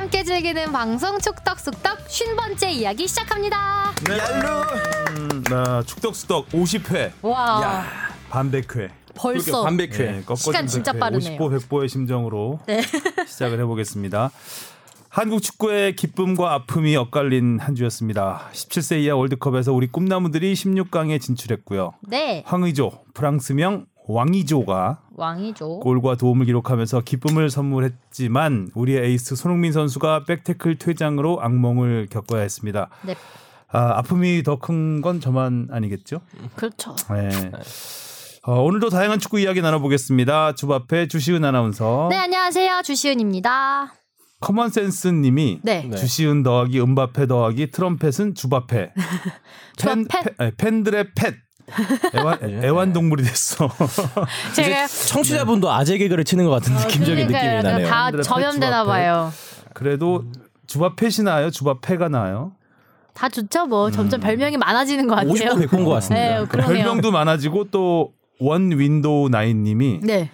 함께 즐기는 방송 축덕숙덕 50번째 이야기 시작합니다. 네. 음, 나 축덕수덕 50회 와. 반백회 벌써 반백회. 네, 시간 진짜 100회, 빠르네요. 50보 100보의 심정으로 네. 시작을 해보겠습니다. 한국 축구의 기쁨과 아픔이 엇갈린 한 주였습니다. 17세 이하 월드컵에서 우리 꿈나무들이 16강에 진출했고요. 네. 황의조, 프랑스명 왕의조가 왕이죠. 골과 도움을 기록하면서 기쁨을 선물했지만 우리의 에이스 손흥민 선수가 백태클 퇴장으로 악몽을 겪어야 했습니다. 네. 아, 아픔이 더 큰 건 저만 아니겠죠? 그렇죠. 네. 어, 오늘도 다양한 축구 이야기 나눠보겠습니다. 주바페 주시은 아나운서. 네, 안녕하세요. 주시은입니다. 커먼센스님이 네. 네. 주시은 더하기 은바페 더하기 트럼펫은 주바페. 팬, 주바페? 팬- 아니, 팬들의 pet. 애완, 애완 동물이 됐어. 제가 청취자분도 아재 개그를 치는 것 같은 느낌적인 느낌이 그러니까요. 나네요. 다 전염되나 pet, 봐요. 그래도 주바펫이 나아요? 주바페가 나아요? 다 좋죠. 뭐 점점 별명이 많아지는 것 같아요. 50번 100번 것 같습니다. 네, 그러네요. 별명도 많아지고 또 원 윈도우 나인님이 네.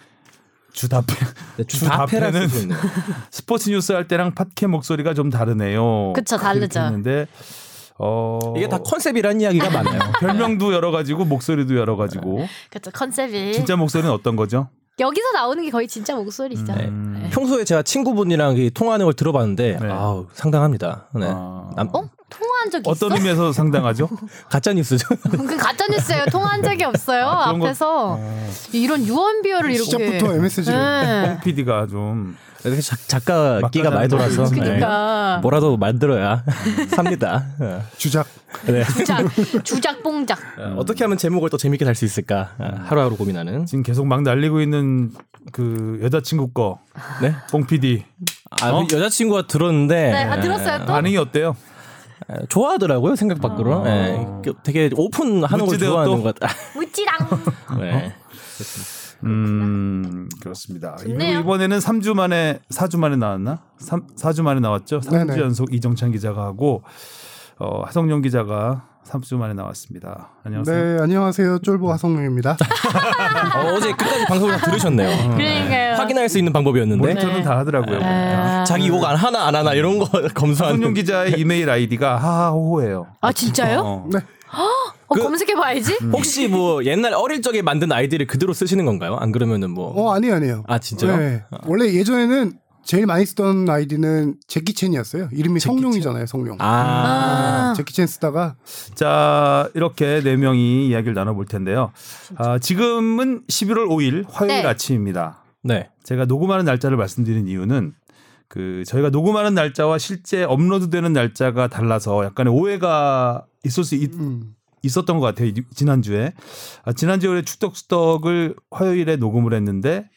주다페 네, 주다페는. 스포츠 뉴스 할 때랑 팟캐 목소리가 좀 다르네요. 그쵸, 다르죠. 했는데 어 이게 다 컨셉이란 이야기가 많아요. 별명도 여러 가지고 목소리도 여러 가지고 그렇죠. 컨셉이 진짜 목소리는 어떤 거죠? 여기서 나오는 게 거의 진짜 목소리시죠. 네. 네. 평소에 제가 친구분이랑 이 통화하는 걸 들어봤는데 네. 아우 상당합니다. 네. 아. 남- 어? 통화한 적 있어? 어떤 의미에서 상당하죠? 가짜 뉴스죠. 그 가짜 뉴스예요. 통화한 적이 없어요. 아, 그런 거- 앞에서 이런 유언비어를 이렇게 시작부터 MSG를 네. PD가 좀 이렇게 작, 작가 막 끼가 많이 돌아서. 네. 그러니까 뭐라도 만들어야 삽니다. 네. 주작 네. 주작 주작뽕작. 어, 어떻게 하면 제목을 또 재밌게 달 수 있을까 아, 하루하루 고민하는. 지금 계속 막 날리고 있는 그 여자친구 거 네. 뽕 PD 아, 어? 그 여자친구가 들었는데 네, 아, 들었어요 또? 반응이 어때요? 에, 좋아하더라고요 생각 밖으로. 아. 네. 그 되게 오픈하는 걸 좋아하는 또? 것 같아. 무찌랑. 네. 음 그렇습니다. 그리고 좋네요. 이번에는 3주 만에 4주 만에 나왔나? 3 4주 만에 나왔죠. 3주 네네. 연속 이정찬 기자가 하고 어, 하성룡 기자가 3주 만에 나왔습니다. 안녕하세요. 네 안녕하세요 쫄보 하성룡입니다 어, 어제 끝까지 방송을 다 들으셨네요. 그러니까요. 확인할 수 있는 방법이었는데 모니터는 네. 다 하더라고요. 보니까. 아, 자기 욕 안 하나 안 하나 이런 거 검수하는. 하성룡 기자의 이메일 아이디가 하하호호예요. 아 진짜요? 어. 네 어, 그- 검색해봐야지. 혹시 뭐 옛날 어릴 적에 만든 아이디를 그대로 쓰시는 건가요? 안 그러면은 뭐. 어 아니에요 아니에요 아 진짜요? 네 원래 예전에는 제일 많이 쓰던 아이디는 제키첸이었어요 이름이 성룡이잖아요 성룡 아. 아, 제키첸 쓰다가 자 이렇게 네 명이 이야기를 나눠볼 텐데요. 아, 지금은 11월 5일 화요일 네. 아침입니다. 네. 제가 녹음하는 날짜를 말씀드린 이유는 그 저희가 녹음하는 날짜와 실제 업로드되는 날짜가 달라서 약간의 오해가 있을 수 있, 음. 있었던 것 같아요 이- 지난주에 아, 지난주에 원래 축덕수덕을 화요일에 녹음을 했는데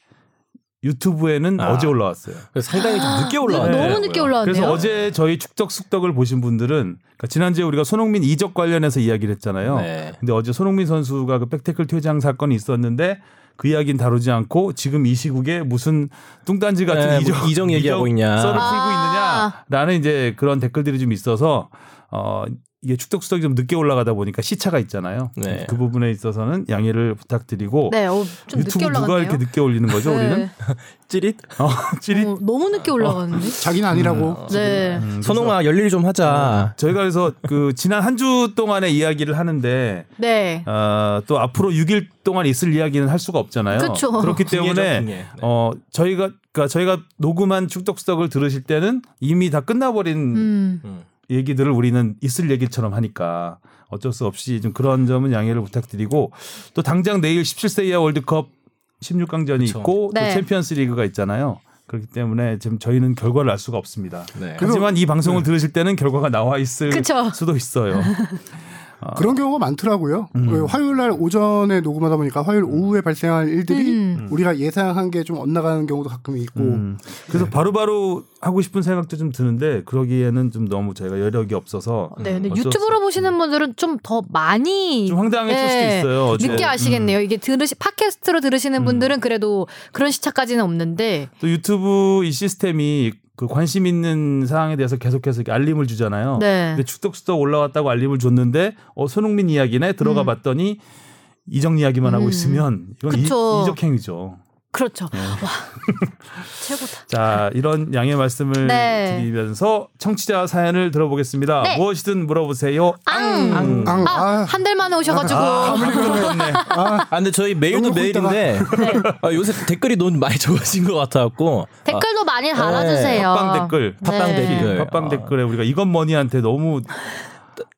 유튜브에는 아. 어제 올라왔어요. 그래서 상당히 좀 늦게 네, 올라왔네요. 너무 늦게 올라왔네요. 그래서 어제 저희 축덕 숙덕을 보신 분들은 그러니까 지난주에 우리가 손흥민 이적 관련해서 이야기를 했잖아요. 네. 근데 어제 손흥민 선수가 그 백태클 퇴장 사건이 있었는데 그 이야기는 다루지 않고 지금 이 시국에 무슨 뚱딴지 같은 네, 뭐 이적, 이적 얘기하고 있냐. 썰을 풀고 아. 있느냐라는 이제 그런 댓글들이 좀 있어서 어 이게 축덕수덕이 좀 늦게 올라가다 보니까 시차가 있잖아요. 네. 그 부분에 있어서는 양해를 부탁드리고 네, 어, 좀 유튜브 늦게 올라갔네요. 누가 이렇게 늦게 올리는 거죠? 우리는 네. 찌릿. 어, 찌릿 어, 너무 늦게 올라갔는데. 자기는 아니라고 네. 음, 선홍아 열일 좀 하자. 저희가 그래서 그 지난 한 주 동안의 이야기를 하는데 네. 어, 또 앞으로 6일 동안 있을 이야기는 할 수가 없잖아요. 그쵸. 그렇기 때문에. 네. 어 저희가 그러니까 저희가 녹음한 축덕수덕을 들으실 때는 이미 다 끝나버린 음. 음. 얘기들을 우리는 있을 얘기처럼 하니까 어쩔 수 없이 좀 그런 점은 양해를 부탁드리고 또 당장 내일 17세 이하 월드컵 16강전이 그쵸. 있고 네. 또 챔피언스 리그가 있잖아요. 그렇기 때문에 지금 저희는 결과를 알 수가 없습니다. 네. 하지만 이 방송을 들으실 때는 결과가 나와 있을 그쵸. 수도 있어요. 그런 경우가 많더라고요 그 화요일 날 오전에 녹음하다 보니까 화요일 오후에 발생할 일들이 음. 우리가 예상한 게 좀 엇나가는 경우도 가끔 있고 음. 그래서 바로바로 하고 싶은 생각도 좀 드는데 그러기에는 좀 너무 저희가 여력이 없어서 네, 근데 유튜브로 보시는 분들은 좀 더 많이 좀 황당했을 네, 수도 있어요. 어제. 늦게 아시겠네요. 이게 들으시 팟캐스트로 음. 들으시는 분들은 그래도 그런 시차까지는 없는데 또 유튜브 이 시스템이 그 관심 있는 사항에 대해서 계속해서 알림을 주잖아요. 네. 근데 축덕수덕 올라왔다고 알림을 줬는데 어 손흥민 이야기네 들어가 음. 봤더니 이적 이야기만 하고 음. 있으면 이건 이. 이적 행위죠. 그렇죠. 네. 와 최고다. 자, 이런 양해 말씀을 네. 드리면서 청취자 사연을 들어보겠습니다. 네. 무엇이든 물어보세요. 앙. 앙, 아, 아. 한 달 만에 오셔가지고 아 근데 저희 메일도 메일인데 아, 요새 댓글이 너무 많이 적어진 것 같아갖고 댓글도 많이 달아주세요. 팟빵 댓글, 팟빵 네. 댓글. 팟빵 아. 댓글에 우리가 이건 머니한테 너무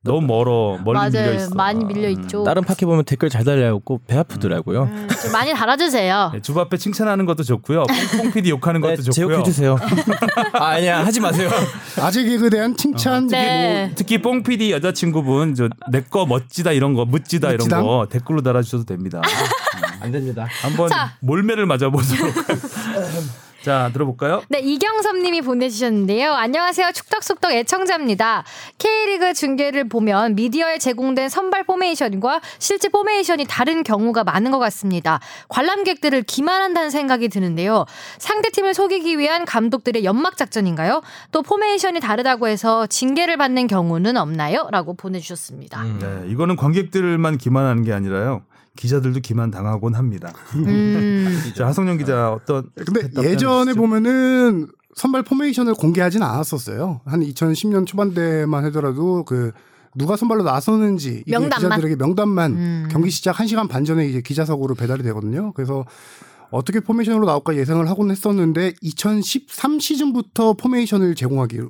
너무 멀어 멀리 밀려 맞아요. 있어. 많이 밀려 있죠. 다른 팟캐 보면 댓글 잘 달려갖고 배 아프더라고요. 음, 좀 많이 달아주세요. 네, 주바페 칭찬하는 것도 좋고요. 뽕뽕 PD 욕하는 것도 네, 좋고요. 제욕해 주세요. 아, 아니야 하지 마세요. 아재 개그에 대한 칭찬 네. 특히 뽕 PD 여자친구분 저내거 멋지다 이런 거 멋지다 이런? 거 댓글로 달아주셔도 됩니다. 안 됩니다. 한번 자. 몰매를 맞아보도록. 자 들어볼까요? 네, 이경섭 님이 보내주셨는데요. 안녕하세요. 축덕쑥덕 애청자입니다. K리그 중계를 보면 미디어에 제공된 선발 포메이션과 실제 포메이션이 다른 경우가 많은 것 같습니다. 관람객들을 기만한다는 생각이 드는데요. 상대팀을 속이기 위한 감독들의 연막 작전인가요? 또 포메이션이 다르다고 해서 징계를 받는 경우는 없나요? 라고 보내주셨습니다. 네, 이거는 관객들만 기만하는 게 아니라요. 기자들도 기만 당하곤 합니다. 음, 자 하성룡 기자 어떤 근데 예전에? 보면은 선발 포메이션을 공개하진 않았었어요. 한 2010년 초반대만 하더라도 그 누가 선발로 나서는지 명단만. 기자들에게 명단만 음. 경기 시작 1시간 반 전에 이제 기자석으로 배달이 되거든요. 그래서 어떻게 포메이션으로 나올까 예상을 하곤 했었는데 2013 시즌부터 포메이션을 제공하기로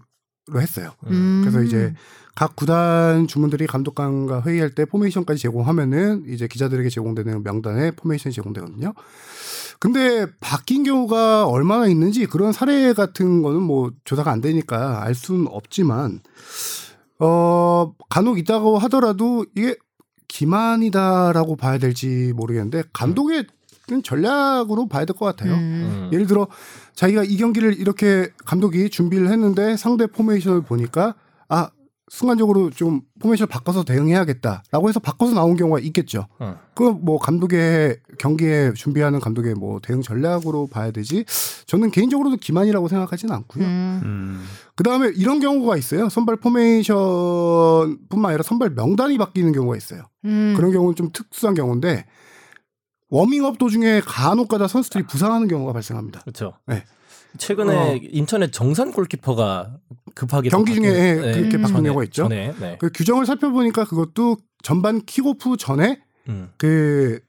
했어요. 음. 그래서 이제 각 구단 주무들이 감독관과 회의할 때 포메이션까지 제공하면은 이제 기자들에게 제공되는 명단에 포메이션이 제공되거든요. 근데 바뀐 경우가 얼마나 있는지 그런 사례 같은 거는 뭐 조사가 안 되니까 알 수는 없지만 어 간혹 있다고 하더라도 이게 기만이다라고 봐야 될지 모르겠는데 감독의 전략으로 봐야 될 것 같아요. 음. 예를 들어 자기가 이 경기를 이렇게 감독이 준비를 했는데 상대 포메이션을 보니까 아 순간적으로 좀 포메이션을 바꿔서 대응해야겠다라고 해서 바꿔서 나온 경우가 있겠죠. 어. 그뭐 감독의 경기에 준비하는 감독의 뭐 대응 전략으로 봐야 되지. 저는 개인적으로도 기만이라고 생각하지는 않고요. 음. 음, 그 다음에 이런 경우가 있어요. 선발 포메이션뿐만 아니라 선발 명단이 바뀌는 경우가 있어요. 음. 그런 경우는 좀 특수한 경우인데 워밍업 도중에 간혹가다 선수들이 부상하는 경우가 발생합니다. 그렇죠. 네. 최근에 어. 인천의 정산 골키퍼가 급하게 경기 또 중에 예, 그렇게 음. 바뀐 전에, 경우가 있죠. 전에, 네. 그 규정을 살펴보니까 그것도 전반 킥오프 전에 음. 그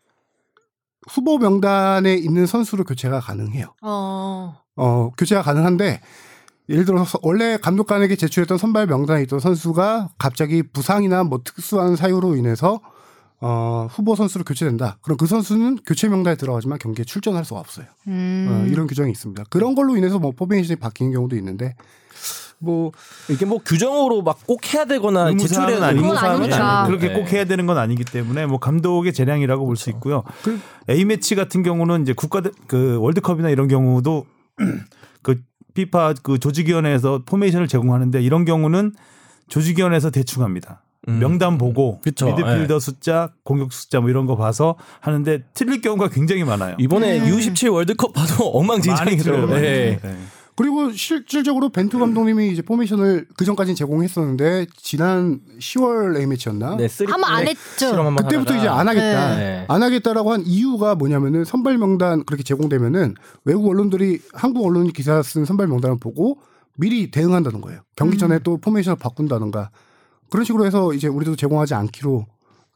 후보 명단에 있는 선수로 교체가 가능해요. 어. 어, 교체가 가능한데 예를 들어서 원래 감독관에게 제출했던 선발 명단에 있던 선수가 갑자기 부상이나 뭐 특수한 사유로 인해서 어, 후보 선수로 교체된다. 그럼 그 선수는 교체 명단에 들어가지만 경기에 출전할 수가 없어요. 음. 어, 이런 규정이 있습니다. 그런 걸로 인해서 뭐 포메이션이 바뀌는 경우도 있는데 뭐 이게 뭐 규정으로 막 꼭 해야 되거나 제출해야 아니고 네. 그렇게 네. 꼭 해야 되는 건 아니기 때문에 뭐 감독의 재량이라고 볼수 있고요. A 매치 같은 경우는 이제 국가 그 월드컵이나 이런 경우도 그 피파 그 조직위원회에서 포메이션을 제공하는데 이런 경우는 조직위원회에서 대충 합니다. 음. 명단 보고 그쵸. 미드필더 숫자, 공격 숫자 뭐 이런 거 봐서 하는데 틀릴 경우가 굉장히 많아요. 이번에 U17 월드컵 봐도 엉망진창이죠. 네. 틀려요. 네. 그리고 실질적으로 벤투 감독님이 이제 포메이션을 그 전까지는 제공했었는데 지난 10월 A 매치였나? 네, 쓰리- 한번 안 네, 했죠. 그때부터 하다가. 이제 안 하겠다. 네. 안 하겠다라고 한 이유가 뭐냐면은 선발 명단 그렇게 제공되면은 외국 언론들이 한국 언론이 기사 쓴 선발 명단을 보고 미리 대응한다는 거예요. 경기 전에 또 포메이션을 바꾼다든가 그런 식으로 해서 이제 우리도 제공하지 않기로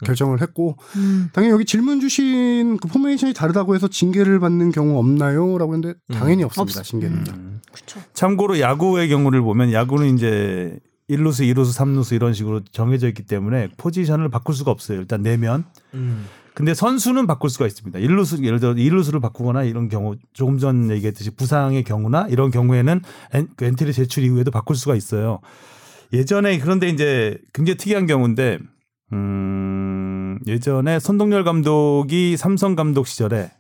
결정을 했고 음. 당연히 여기 질문 주신 그 포메이션이 다르다고 해서 징계를 받는 경우 없나요?라고 했는데 당연히 없습니다. 징계는요. 음. 그렇죠. 참고로 야구의 경우를 보면 야구는 이제 1루수, 2루수, 3루수 이런 식으로 정해져 있기 때문에 포지션을 바꿀 수가 없어요. 일단 내면. 음. 근데 선수는 바꿀 수가 있습니다. 1루수 예를 들어 1루수를 바꾸거나 이런 경우 조금 전 얘기했듯이 부상의 경우나 이런 경우에는 엔, 그 엔트리 제출 이후에도 바꿀 수가 있어요. 예전에 그런데 이제 굉장히 특이한 경우인데 음, 예전에 선동열 감독이 삼성 감독 시절에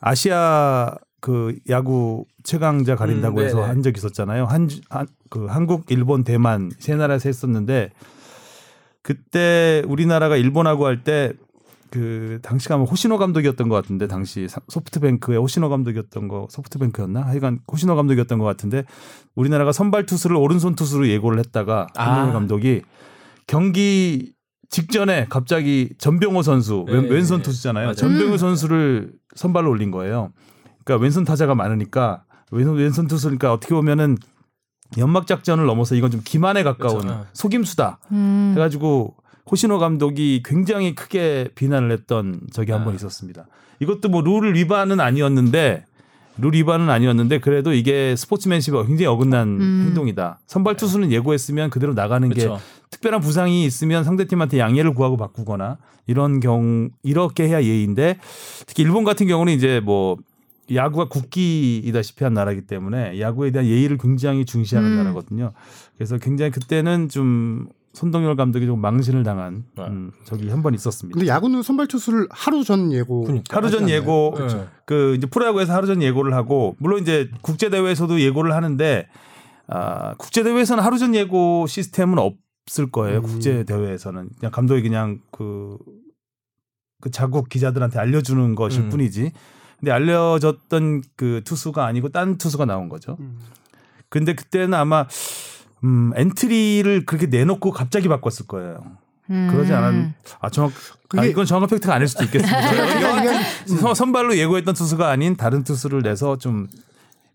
아시아 그 야구 최강자 가린다고 음, 해서. 한 적이 있었잖아요. 한, 한, 그 한국, 일본, 대만 세 나라에서 했었는데 그때 우리나라가 일본하고 할 때 그 당시가 아마 호시노 감독이었던 것 같은데 당시 사- 소프트뱅크의 호시노 감독이었던 거 소프트뱅크였나 하여간 호시노 감독이었던 것 같은데 우리나라가 선발 투수를 오른손 투수로 예고를 했다가 아. 감독이 경기 직전에 갑자기 전병호 선수 왼, 네. 왼손 투수잖아요. 맞아요. 전병호 음. 선수를 선발로 올린 거예요. 그러니까 왼손 타자가 많으니까 왼손 왼손 투수니까 어떻게 보면은 연막 작전을 넘어서 이건 좀 기만에 가까운 그렇죠. 속임수다. 음. 해가지고 호시노 감독이 굉장히 크게 비난을 했던 적이 한번 아. 있었습니다. 이것도 뭐룰 위반은 아니었는데 룰 위반은 아니었는데 그래도 이게 스포츠맨십에 굉장히 어긋난 음. 행동이다. 선발 투수는 예고했으면 그대로 나가는 게 그렇죠. 특별한 부상이 있으면 상대팀한테 양해를 구하고 바꾸거나 이런 경 이렇게 해야 예의인데 특히 일본 같은 경우는 이제 뭐 야구가 국기이다시피 한 나라이기 때문에 야구에 대한 예의를 굉장히 중시하는 음. 나라거든요. 그래서 굉장히 그때는 좀 손동열 감독이 좀 망신을 당한 네. 음, 적이 한 번 있었습니다. 근데 야구는 선발 투수를 하루 전 예고 그러니까. 하루 전? 예고 그렇죠. 그 이제 프로야구에서 하루 전 예고를 하고 물론 이제 국제 대회에서도 예고를 하는데 아 국제 대회에서는 하루 전 예고 시스템은 없을 거예요. 음. 국제 대회에서는 그냥 감독이 그냥 그, 그 자국 기자들한테 알려주는 것일 음. 뿐이지. 근데 알려졌던 그 투수가 아니고 딴 투수가 나온 거죠. 음. 근데 그때는 아마 음 엔트리를 그렇게 내놓고 갑자기 바꿨을 거예요. 음. 그러지 않았 아 정확 아, 그게- 이건 정확한 팩트가 아닐 수도 있겠습니다. 제가 얘기한, 선- 선발로 예고했던 투수가 아닌 다른 투수를 내서 좀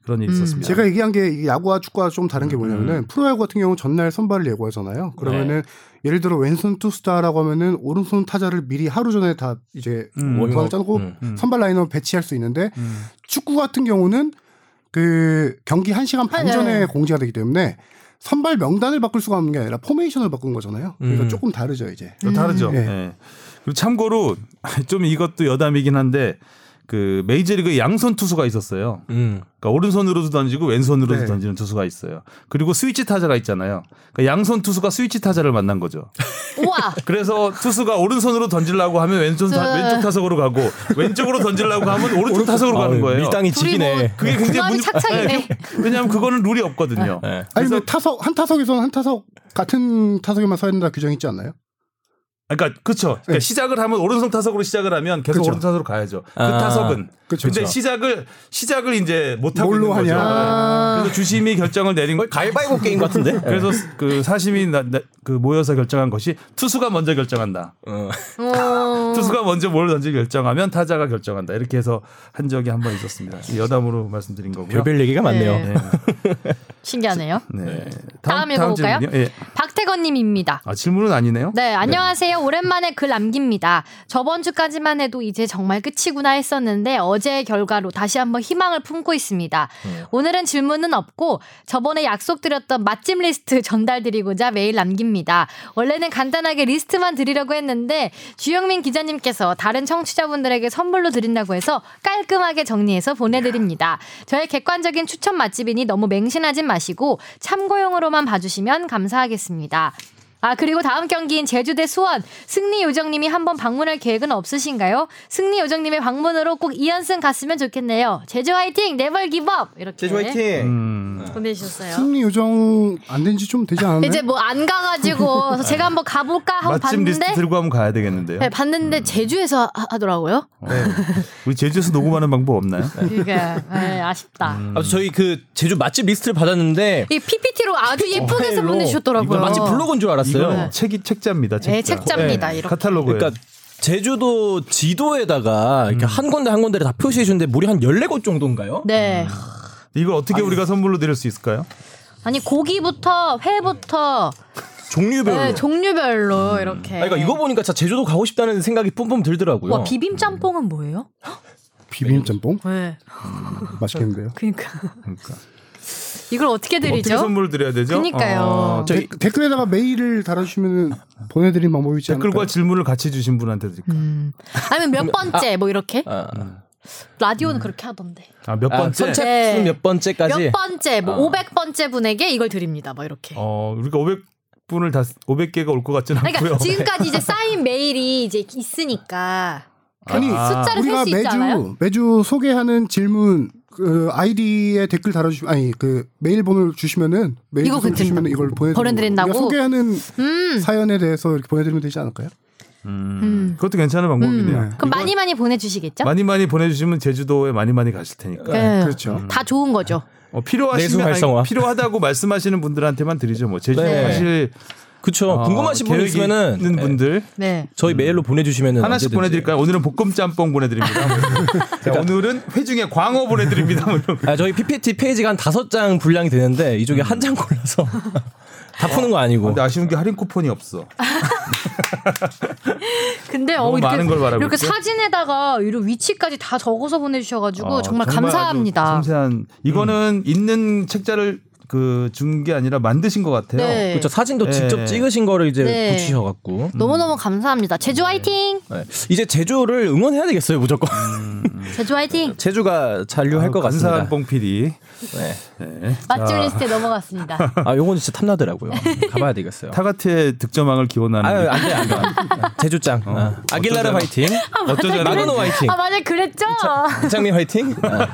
그런 일이 음. 있었습니다. 제가 얘기한 게 야구와 축구와 좀 다른 게 뭐냐면은 음. 프로야구 같은 경우 전날 선발을 예고하잖아요. 그러면은 예를 들어 왼손 투수다라고 하면은 오른손 타자를 미리 하루 전에 다 이제 음, 원을 워밍업. 짜고 음. 음. 선발 라인업 배치할 수 있는데 음. 축구 같은 경우는 그 경기 1시간 반 아, 네. 전에 공지가 되기 때문에 선발 명단을 바꿀 수가 없는 게 아니라 포메이션을 바꾼 거잖아요. 그러니까 음. 조금 다르죠, 이제. 또 다르죠. 음. 예. 그리고 참고로 좀 이것도 여담이긴 한데 그 메이저리그 양손 투수가 있었어요. 음. 그러니까 오른손으로도 던지고 왼손으로도 네. 던지는 투수가 있어요. 그리고 스위치 타자가 있잖아요. 그러니까 양손 투수가 스위치 타자를 만난 거죠. 우와. 그래서 투수가 오른손으로 던지려고 하면 왼손 타, 네. 왼쪽 타석으로 가고 왼쪽으로 던지려고 하면 오른쪽 타석으로 가는 거예요. 밀당이 둘이 뭐 지기네. 그게 굉장히 문- 착착이네. 왜냐하면 그거는 룰이 없거든요. 네. 아니 그래서- 왜 타석 한 타석에서는 한 타석 같은 타석에만 서야 된다 규정 있지 않나요? 그러니까 그렇죠. 그러니까 네. 시작을 하면 오른손 타석으로 시작을 하면 계속 그쵸. 오른손 타석으로 가야죠. 그 아. 타석은. 그쵸. 근데. 시작을 시작을 이제 못 하고 뭘로 있는 거죠. 하냐. 아. 그래서 주심이 결정을 내린 거. 가위바위보 게임 같은데? 그래서 그 사심이 나, 나- 그 모여서 결정한 것이 투수가 먼저 결정한다. 어. 어. 투수가 먼저 뭘 던지 결정하면 타자가 결정한다. 이렇게 해서 한 적이 한 번 있었습니다. 이 여담으로 말씀드린 거고요. 별별 얘기가 많네요. 네. 네. 신기하네요. 네. 다음 읽어볼까요? 질문이요? 예. 박태건님입니다. 아 질문은 아니네요. 네, 안녕하세요. 오랜만에 글 남깁니다. 저번 주까지만 해도 이제 정말 끝이구나 했었는데 어제의 결과로 다시 한번 희망을 품고 있습니다. 음. 오늘은 질문은 없고 저번에 약속드렸던 맛집 리스트 전달드리고자 메일 남깁니다. 원래는 간단하게 리스트만 드리려고 했는데 주영민 기자님께서 다른 청취자분들에게 선물로 드린다고 해서 깔끔하게 정리해서 보내드립니다. 저의 객관적인 추천 맛집이니 너무 맹신하진 마시고 참고용으로만 봐주시면 감사하겠습니다. 아 그리고 다음 경기인 제주 대 수원 승리 요정님이 한번 방문할 계획은 없으신가요? 승리 요정님의 방문으로 꼭 2연승 갔으면 좋겠네요. 제주 화이팅 네벌 기법 이렇게 제주 화이팅. 음. 보내주셨어요. 승리 요정 안 된 지 좀 되지 않았나요? 이제 뭐 안 가가지고 제가 한번 가볼까 하고 맛집 리스트 봤는데 들고 한번 가야 되겠는데요. 네, 봤는데 제주에서 하- 하더라고요. 네. 우리 제주에서 녹음하는 방법 없나요? 그러니까 네, 아쉽다. 아, 저희 그 제주 맛집 리스트를 받았는데 이 PPT로 아주 예쁘게 해서 파일로 보내주셨더라고요. 이거 맛집 블로그인 줄 알았어요. 책이 책자입니다. 책자. 네, 책자입니다. 이렇게. 카탈로그예요. 그러니까 제주도 지도에다가 이렇게 한 군데 한 군데를 다 표시해 주는데 무려 한 14곳 정도인가요? 네. 이걸 어떻게 우리가 선물로 드릴 수 있을까요? 아니 고기부터 회부터 종류별로. 네, 종류별로 이렇게. 아, 그러니까 이거 보니까 진짜 제주도 가고 싶다는 생각이 뿜뿜 들더라고요. 와 비빔 짬뽕은 뭐예요? 비빔 짬뽕 네. 맛있겠는데요. 그러니까 그러니까. 이걸 어떻게 어떻게 드리죠? 선물을 드려야 되죠? 그러니까요. 어, 댓- 댓글에다가 메일을 달아주시면 보내드린 방법이 있지 않을까요? 댓글과 질문을 같이 주신 분한테 드릴까요? 음. 아니면 몇 번째 뭐 이렇게 아, 라디오는 그렇게 하던데. 아, 몇 아, 번째? 선착순 네. 몇 번째까지? 몇 번째 뭐 아. 500번째 분에게 이걸 드립니다. 뭐 이렇게. 어, 우리가 500 분을 다 500개가 올 것 같지는 않고요. 그러니까 지금까지 이제 쌓인 메일이 이제 있으니까 아니 아. 숫자를 우리가 매주 않아요? 매주 소개하는 질문 그 아이디에 댓글 달아주시면 아니 그 메일 번호를 주시면은 메일 그 주시면 이걸 보내드린다고? 소개하는 음. 사연에 대해서 이렇게 보내드리면 되지 않을까요? 음, 음. 그것도 괜찮은 방법이네요. 음. 그럼 많이 많이 보내주시겠죠? 많이 많이 보내주시면 제주도에 많이 많이 가실 테니까. 네. 그렇죠. 다 좋은 거죠. 어, 필요하시면. 아니, 필요하다고 말씀하시는 분들한테만 드리죠. 뭐 제주도 네. 사실 그쵸. 어, 궁금하신 분 있으면은 있는 네, 분들 네. 저희 메일로 보내주시면 하나씩 보내드릴까요? 오늘은 볶음 짬뽕 보내드립니다. 자, 오늘은 회중에 광어 보내드립니다. 아, 저희 PPT 페이지가 한 다섯 장 분량이 되는데 이 중에 한장 골라서 다 푸는 거 아니고. 근데 아쉬운 게 할인 쿠폰이 없어. 근데 어 너무 이렇게 많은 걸 바라고 이렇게 있죠? 사진에다가 이런 위치까지 다 적어서 보내주셔가지고 어, 정말 아주 감사합니다. 섬세한 이거는 있는 책자를 그 준 게 아니라 만드신 것 같아요. 네. 그렇죠. 사진도 네. 직접 찍으신 거를 이제 네. 붙이셔갖고. 너무너무 감사합니다. 제주 화이팅! 네. 이제 제주를 응원해야 되겠어요, 무조건. 제주 화이팅! 제주가 잔류할 것 감사한 같습니다. 뽕 PD. 네. 네. 맛집 자, 리스트에 넘어갔습니다. 아, 요건 진짜 탐나더라고요. 가봐야 되겠어요. 타가트의 득점왕을 기원하는 아유, 안 돼, 안 돼. 제주짱. 아, 아길라르. 화이팅. 어쩌잖아. 마그노 화이팅. 아 맞아 그랬죠. 이창민 화이팅. 아,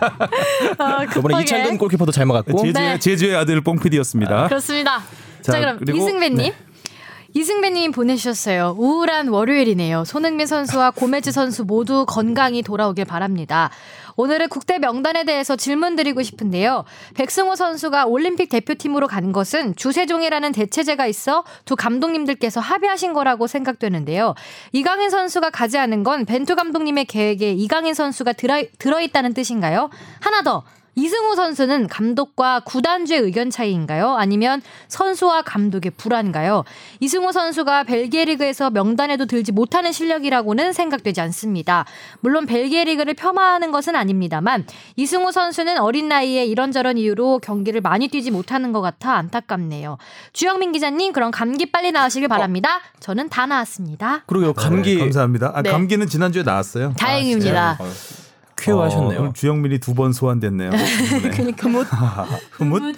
아, 이번에. 이창근 골키퍼도 잘 막았고. 제주의, 네. 제주의 아들 뽕 PD였습니다. 그렇습니다. 자, 자, 그럼 그리고- 이승배님. 네. 이승배님 보내주셨어요. 우울한 월요일이네요. 손흥민 선수와 고메즈 선수 모두 건강히 돌아오길 바랍니다. 오늘은 국대 명단에 대해서 질문 드리고 싶은데요. 백승호 선수가 올림픽 대표팀으로 간 것은 주세종이라는 대체제가 있어 두 감독님들께서 합의하신 거라고 생각되는데요. 이강인 선수가 가지 않은 건 벤투 감독님의 계획에 이강인 선수가 들어, 들어있다는 뜻인가요? 하나 더. 이승우 선수는 감독과 구단주의 의견 차이인가요? 아니면 선수와 감독의 불안가요? 이승우 선수가 벨기에 리그에서 명단에도 들지 못하는 실력이라고는 생각되지 않습니다. 물론 벨기에 리그를 폄하하는 것은 아닙니다만 이승우 선수는 어린 나이에 이런저런 이유로 경기를 많이 뛰지 못하는 것 같아 안타깝네요. 주영민 기자님 그럼 감기 빨리 나으시길 바랍니다. 저는 다 나았습니다. 그리고 감기 네, 감사합니다. 아, 네. 감기는 지난주에 나왔어요. 다행입니다. 쾌유하셨네요. 어, 오늘 주영민이 두 번 소환됐네요. 그러니까 흐뭇. 흐뭇.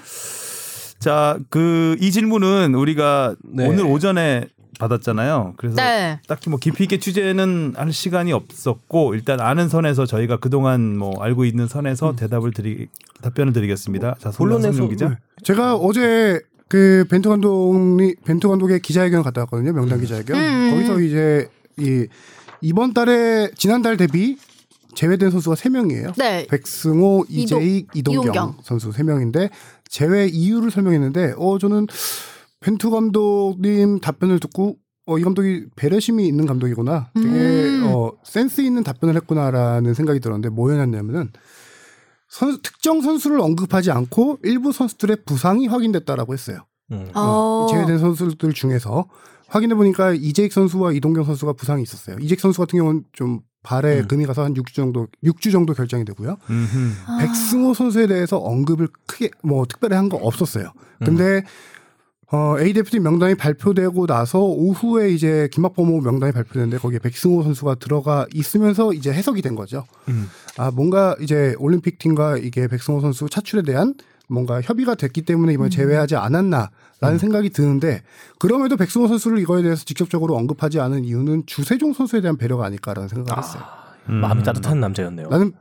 자, 그 이 질문은 우리가 네. 오늘 오전에 받았잖아요. 그래서 네. 딱히 뭐 깊이 있게 취재는 할 시간이 없었고 일단 아는 선에서 저희가 그동안 뭐 알고 있는 선에서 대답을 드리 답변을 드리겠습니다. 자, 본론에서 기자. 제가 어제 그 벤투 감독이 벤투 감독의 기자회견 갔다 왔거든요. 명단 기자회견. 음. 거기서 이제 이 이번 달에 지난달 대비 제외된 선수가 3명이에요. 네. 백승호, 이재익, 이동경, 이동경. 선수 3명인데 제외 이유를 설명했는데 어 저는 벤투 감독님 답변을 듣고 어 이 감독이 배려심이 있는 감독이구나. 되게 음. 어 센스 있는 답변을 했구나라는 생각이 들었는데 뭐였냐면은 선 특정 선수를 언급하지 않고 일부 선수들의 부상이 확인됐다라고 했어요. 음. 어. 제외된 선수들 중에서 확인해 보니까 이재익 선수와 이동경 선수가 부상이 있었어요. 이재익 선수 같은 경우는 좀 발에 음. 금이 가서 한 6주 정도 6주 정도 결정이 되고요. 음흠. 아. 백승호 선수에 대해서 언급을 크게 뭐 특별히 한 거 없었어요. 근데 어, A 대표팀 명단이 발표되고 나서 오후에 이제 김학범호 명단이 발표됐는데 거기에 백승호 선수가 들어가 있으면서 이제 해석이 된 거죠. 음. 아 뭔가 이제 올림픽 팀과 이게 백승호 선수 차출에 대한 뭔가 협의가 됐기 때문에 이번에 제외하지 않았나라는 생각이 드는데 그럼에도 백승호 선수를 이거에 대해서 직접적으로 언급하지 않은 이유는 주세종 선수에 대한 배려가 아닐까라는 생각을 했어요. 음. 마음이 따뜻한 남자였네요. 나는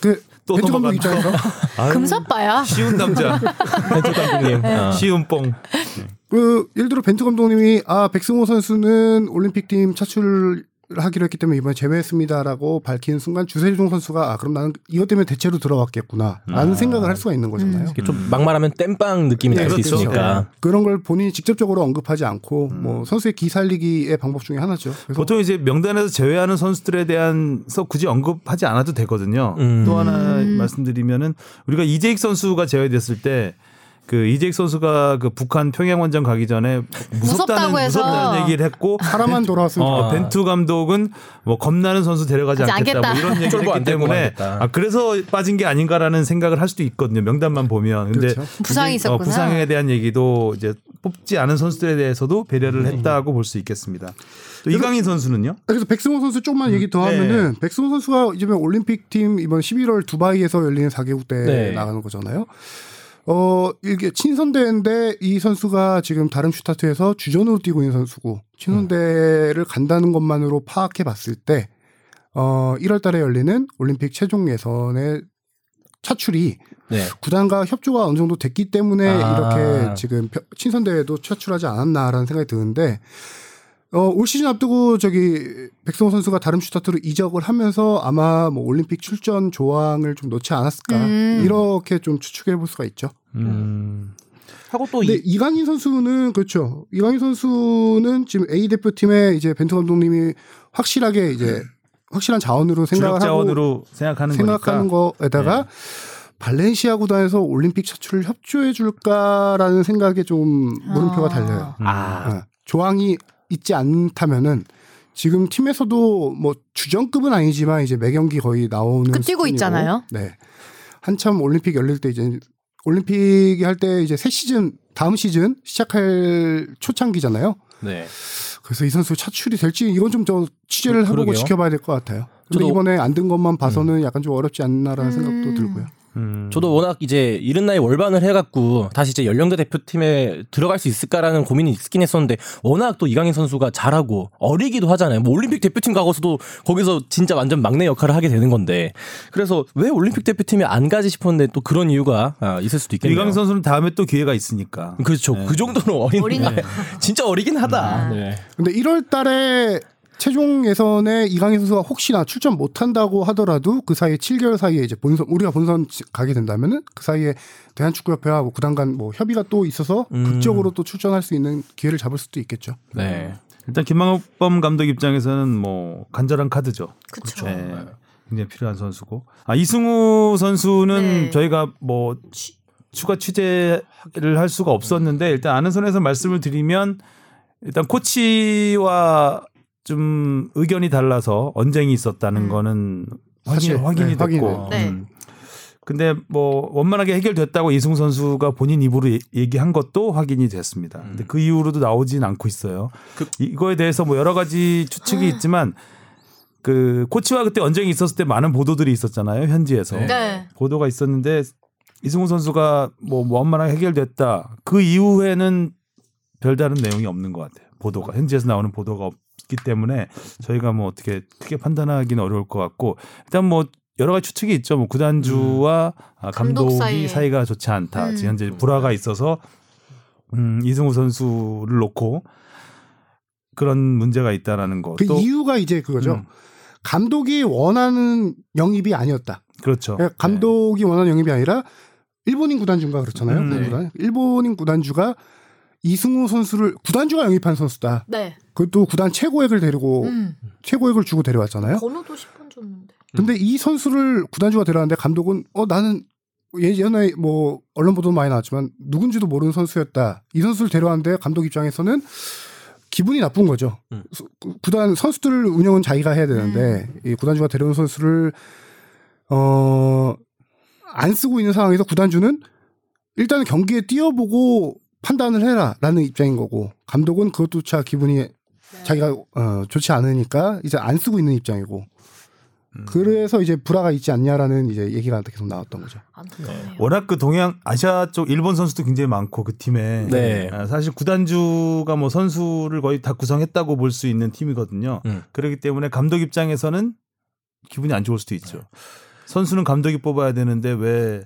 그또 벤투 감독. 입장에서 금사빠야. 쉬운 남자. 벤투 감독님. 아. 쉬운 뽕. 그 예를 들어 벤투 감독님이 아 백승호 선수는 올림픽 팀 차출을 하기로 했기 때문에 이번에 제외했습니다라고 밝히는 순간 주세종 선수가 아 그럼 나는 이것 때문에 대체로 들어갔겠구나라는 생각을 할 수가 있는 거잖아요. 이게 좀 막말하면 땜빵 느낌이 날수 그렇죠. 있으니까. 그런 걸 본인이 직접적으로 언급하지 않고 뭐 선수의 기 살리기의 방법 중에 하나죠. 그래서 보통 이제 명단에서 제외하는 선수들에 대한서 굳이 언급하지 않아도 되거든요. 음. 또 하나 말씀드리면은 우리가 이재익 선수가 제외됐을 때 그 이재익 선수가 그 북한 평양 원정 가기 전에 무섭다는 무섭다고 해서. 무섭다는 얘기를 했고 사람만 돌아왔으면 어, 아. 벤투 감독은 뭐 겁나는 선수 데려가지 하지 않겠다, 뭐 않겠다. 이런 얘기를 했기 때문에. 아 그래서 빠진 게 아닌가라는 생각을 할 수도 있거든요. 명단만 보면. 근데 그렇죠. 부상이 어, 있었구나. 부상에 대한 얘기도 이제 뽑지 않은 선수들에 대해서도 배려를 음. 했다고 볼 수 있겠습니다. 또 이강인 선수는요? 그래서 백승호 선수 조금만 얘기 더 하면은 네. 백승호 선수가 이제 올림픽 팀 이번 11월 두바이에서 열리는 4개국 대회 네. 나가는 거잖아요. 어 이게 친선대회인데 이 선수가 지금 다른 슈타트에서 주전으로 뛰고 있는 선수고 친선대회를 간다는 것만으로 파악해 봤을 때 어 1월 달에 열리는 올림픽 최종 예선의 차출이 네. 구단과 협조가 어느 정도 됐기 때문에 아. 이렇게 지금 펴- 친선 대회도 차출하지 않았나라는 생각이 드는데 어, 올 시즌 앞두고 저기 백성호 선수가 다른 슈타트로 이적을 하면서 아마 뭐 올림픽 출전 조항을 좀 넣지 않았을까 음. 이렇게 좀 추측해 볼 수가 있죠. 음. 하고 또 근데 이, 이강인 선수는 그렇죠. 이강인 선수는 지금 A 대표팀의 이제 벤투 감독님이 확실하게 이제 확실한 자원으로 생각을 자원으로 생각하는 생각하는 거니까. 거에다가 네. 발렌시아 구단에서 올림픽 차출을 협조해 줄까라는 생각에 좀 물음표가 아. 달려요. 아, 어, 조항이 있지 않다면은 지금 팀에서도 뭐 주전급은 아니지만 이제 매 경기 거의 나오는 그 뛰고 있잖아요. 네. 한참 올림픽 열릴 때 이제 올림픽이 할 때 이제 새 시즌 다음 시즌 시작할 초창기잖아요. 네. 그래서 이 선수 차출이 될지 이건 좀 저 취재를 그- 해보고 그러게요. 지켜봐야 될 것 같아요. 근데 이번에 안든 것만 봐서는 약간 좀 어렵지 않나라는 음. 생각도 들고요. 음. 저도 워낙 이제 이른 나이 월반을 해갖고 다시 이제 연령대 대표팀에 들어갈 수 있을까라는 고민이 있긴 했었는데 워낙 또 이강인 선수가 잘하고 어리기도 하잖아요. 뭐 올림픽 대표팀 가고서도 거기서 진짜 완전 막내 역할을 하게 되는 건데 그래서 왜 올림픽 대표팀에 안 가지 싶었는데 또 그런 이유가 아, 있을 수도 있겠네요. 이강 선수는 다음에 또 기회가 있으니까. 그렇죠. 네. 그 정도로 어린. 나이. 진짜 어리긴 하다. 네. 근데 1월 달에 최종 예선에 이강인 선수가 혹시나 출전 못 한다고 하더라도 그 사이에 7개월 사이에 이제 본선 우리가 본선 지- 가게 된다면은 그 사이에 대한축구협회하고 구단 간뭐 협의가 또 있어서 음. 극적으로 또 출전할 수 있는 기회를 잡을 수도 있겠죠. 네. 일단 김만범 감독 입장에서는 뭐 간절한 카드죠. 그렇죠. 네. 굉장히 필요한 선수고. 아 이승우 선수는 네. 저희가 뭐 추가 취재를 할 수가 없었는데 일단 아는 선에서 말씀을 드리면 일단 코치와 좀 의견이 달라서 언쟁이 있었다는 음. 거는 확인, 사실, 확인 이 네, 됐고. 네. 음. 근데 뭐 원만하게 해결됐다고 이승우 선수가 본인 입으로 얘- 얘기한 것도 확인이 됐습니다. 근데 그 이후로도 나오진 않고 있어요. 그- 이거에 대해서 뭐 여러 가지 추측이 있지만 그 코치와 그때 언쟁이 있었을 때 많은 보도들이 있었잖아요 현지에서 네. 보도가 있었는데 이승우 선수가 뭐 원만하게 해결됐다 그 이후에는 별다른 내용이 없는 것 같아요 보도가 현지에서 나오는 보도가 없기 때문에 저희가 뭐 어떻게 크게 판단하기는 어려울 것 같고 일단 뭐 여러 가지 추측이 있죠 뭐 구단주와 아, 감독 감독이 사이에. 사이 가 좋지 않다 음. 지금 현재 불화가 있어서 음, 이승우 선수를 놓고 그런 문제가 있다라는 거. 그 또 이유가 이제 그거죠. 음, 감독이 원하는 영입이 아니었다. 그렇죠. 그러니까 감독이 원하는 영입이 아니라 일본인 구단주인가 그렇잖아요. 음, 그 네. 일본인 구단주가 이승우 선수를 구단주가 영입한 선수다. 네. 그것도 구단 최고액을 데리고 음. 최고액을 주고 데려왔잖아요. 번호도 10번 줬는데. 근데 이 선수를 구단주가 데려왔는데 감독은 어 나는 예전에 뭐 언론 보도 많이 나왔지만 누군지도 모르는 선수였다. 이 선수를 데려왔는데 감독 입장에서는 기분이 나쁜 거죠. 음. 수- 구단 선수들 운영은 자기가 해야 되는데 이 구단주가 데려온 선수를 어 안 쓰고 있는 상황에서 구단주는 일단은 경기에 뛰어보고 판단을 해라라는 입장인 거고 감독은 그것조차 기분이 자기가 어, 좋지 않으니까 이제 안 쓰고 있는 입장이고 그래서 이제 불화가 있지 않냐라는 이제 얘기가 계속 나왔던 거죠. 안타깝네요. 워낙 그 동양 아시아 쪽 일본 선수도 굉장히 많고 그 팀에 네. 아, 사실 구단주가 뭐 선수를 거의 다 구성했다고 볼 수 있는 팀이거든요. 음. 그렇기 때문에 감독 입장에서는 기분이 안 좋을 수도 있죠. 선수는 감독이 뽑아야 되는데 왜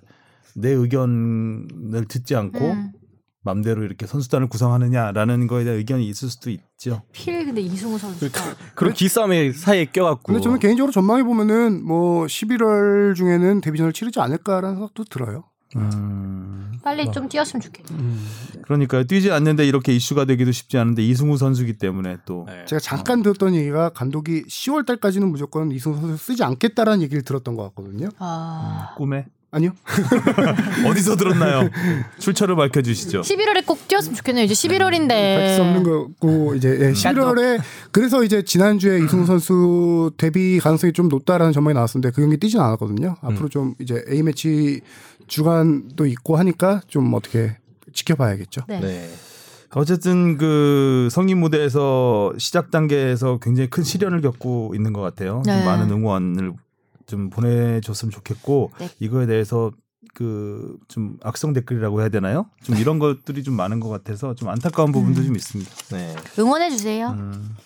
내 의견을 듣지 않고 음. 맘대로 이렇게 선수단을 구성하느냐라는 거에 대한 의견이 있을 수도 있죠. 필 근데 이승우 선수가 그런 기싸움의 사이에 껴갖고. 근데 저는 개인적으로 전망해 보면은 뭐 11월 중에는 데뷔전을 치르지 않을까라는 생각도 들어요. 음, 빨리 좀 뛰었으면 좋겠네요. 그러니까 뛰지 않는데 이렇게 이슈가 되기도 쉽지 않은데 이승우 선수기 때문에 또 네. 제가 잠깐 들었던 얘기가 감독이 10월 달까지는 무조건 이승우 선수 쓰지 않겠다라는 얘기를 들었던 것 같거든요. 아. 꿈에 아니요. 어디서 들었나요? 출처를 밝혀주시죠. 11월에 꼭 뛰었으면 좋겠네요. 이제 11월인데. 밝힐 수 없는 거고 이제 예, 11월에 그래서 이제 지난 주에 이승우 선수 데뷔 가능성이 좀 높다라는 전망이 나왔었는데 그 경기 뛰진 않았거든요. 앞으로 좀 이제 A 매치 주간도 있고 하니까 좀 어떻게 지켜봐야겠죠. 네. 네. 어쨌든 그 성인 무대에서 시작 단계에서 굉장히 큰 시련을 겪고 있는 것 같아요. 좀 네. 많은 응원을 좀 보내줬으면 좋겠고 네. 이거에 대해서 그 좀 악성 댓글이라고 해야 되나요? 좀 이런 것들이 좀 많은 것 같아서 좀 안타까운 부분도 좀 있습니다. 네. 응원해 주세요. 음.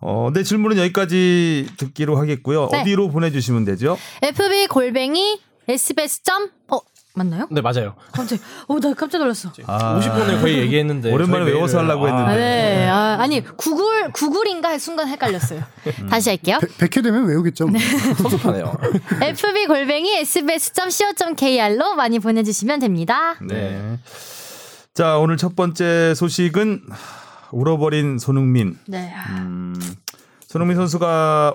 어, 네 질문은 여기까지 듣기로 하겠고요. 네. 어디로 보내주시면 되죠? FB 골뱅이 sbs 점 어, 맞나요? 네, 맞아요. 갑자기 어, 나 깜짝 놀랐어. 아. 50분을 거의 얘기했는데. 오랜만에 외워서 하려고 했는데. 아, 네. 아, 아니 구글 구글인가 순간 헷갈렸어요. 다시 할게요. 백- 백회 되면 외우겠죠. 뭐. 섭섭하네요. fb 골뱅이 sbs.co.kr로 많이 보내주시면 됩니다. 네. 자 오늘 첫 번째 소식은 울어버린 손흥민. 네. 음, 손흥민 선수가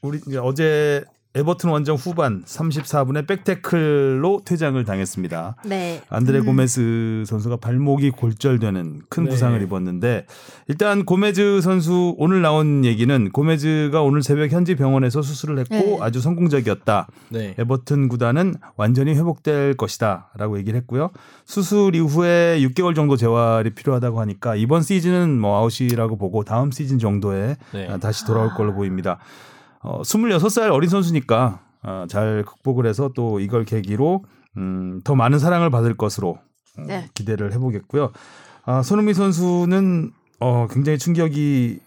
우리 이제 어제 에버튼 원정 후반 34분에 백태클로 퇴장을 당했습니다. 네. 안드레 고메즈 선수가 발목이 골절되는 큰 네. 부상을 입었는데 일단 고메즈 선수 오늘 나온 얘기는 고메즈가 오늘 새벽 현지 병원에서 수술을 했고 네. 아주 성공적이었다. 네. 에버튼 구단은 완전히 회복될 것이다라고 얘기를 했고요. 수술 이후에 6개월 정도 재활이 필요하다고 하니까 이번 시즌은 뭐 아웃이라고 보고 다음 시즌 정도에 네. 아, 다시 돌아올 걸로 보입니다. 어, 26살 어린 선수니까 어, 잘 극복을 해서 또 이걸 계기로 음, 더 많은 사랑을 받을 것으로 어, 네. 기대를 해보겠고요. 아, 손흥민 선수는 어, 굉장히 충격이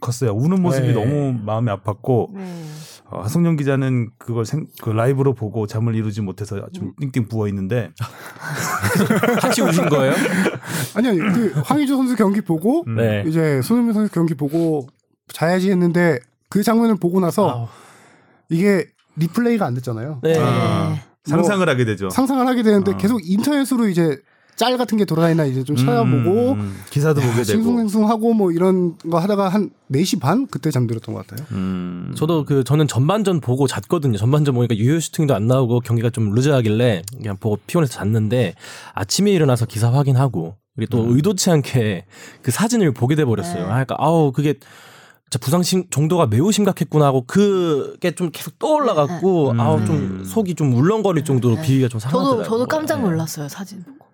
컸어요. 우는 모습이 네. 너무 마음이 아팠고 네. 어, 하성룡 기자는 그걸 생, 그 라이브로 보고 잠을 이루지 못해서 음. 좀 띵띵 부어 있는데 같이 우신 거예요? 아니 아니 그 황의조 선수 경기 보고 음. 네. 이제 손흥민 선수 경기 보고 자야지 했는데 그 장면을 보고 나서 아우. 이게 리플레이가 안 됐잖아요. 네. 아, 상상을 하게 되죠. 상상을 하게 되는데 어. 계속 인터넷으로 이제 짤 같은 게 돌아다니나 이제 좀 찾아보고 음, 음, 기사도 보게 되고. 싱숭생숭하고 뭐 이런 거 하다가 한 4시 반 그때 잠들었던 것 같아요. 음. 저도 그 저는 전반전 보고 잤거든요. 전반전 보니까 유효 슈팅도 안 나오고 경기가 좀 루즈하길래 그냥 보고 피곤해서 잤는데 아침에 일어나서 기사 확인하고 그리고 또 의도치 않게 그 사진을 보게 돼 버렸어요. 네. 그러니까 아우 그게 부상 심, 정도가 매우 심각했구나 하고 그게 좀 계속 떠올라갖고 음. 아우 좀 속이 좀 울렁거릴 정도로 비위가 좀 상하더라고요. 저도 저도 깜짝 네. 놀랐어요 사진 보고.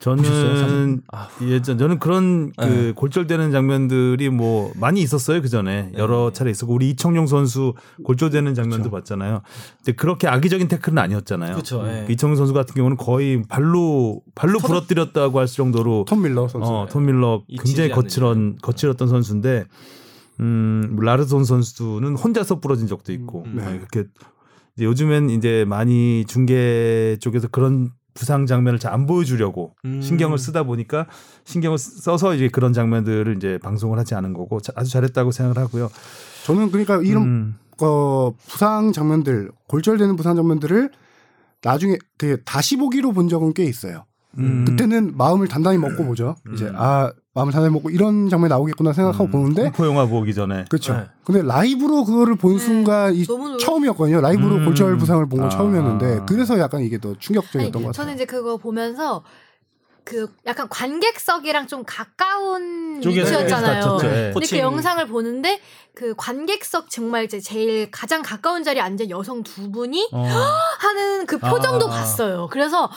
저는 사진? 아. 예전 저는 그런 그 네. 골절되는 장면들이 뭐 많이 있었어요 그 전에 여러 차례 있었고 우리 이청용 선수 골절되는 장면도 봤잖아요. 근데 그렇게 악의적인 태클은 아니었잖아요. 그쵸, 예. 그 이청용 선수 같은 경우는 거의 발로 발로 부러뜨렸다고 할 정도로 톰 밀러 선수. 어, 톰 밀러 굉장히 거칠은 거칠었던 선수인데 음, 라르손 선수는 혼자서 부러진 적도 있고 음, 아, 이렇게 이제 요즘엔 이제 많이 중계 쪽에서 그런 부상 장면을 잘 안 보여주려고 음. 신경을 쓰다 보니까 신경을 써서 이제 그런 장면들을 이제 방송을 하지 않은 거고 자- 아주 잘했다고 생각을 하고요. 저는 그러니까 이런 음, 어, 부상 장면들 골절되는 부상 장면들을 나중에 그 다시 보기로 본 적은 꽤 있어요. 음. 그때는 마음을 단단히 먹고 보죠. 이제 아 마음을 단단히 먹고 이런 장면이 나오겠구나 생각하고 음, 보는데 공포 영화 보기 전에 그렇죠. 네. 근데 라이브로 그거를 본 순간 이 처음이었거든요. 라이브로 음. 골절 부상을 본건 아. 처음이었는데 그래서 약간 이게 더 충격적이었던 아니, 것 같아요. 저는 이제 그거 보면서 그 약간 관객석이랑 좀 가까운 위치였잖아요. 예. 근데 그. 영상을 보는데 그 관객석 정말 이제 제일 가장 가까운 자리에 앉은 여성 두 분이 어, 하는 그 표정도 아. 봤어요. 그래서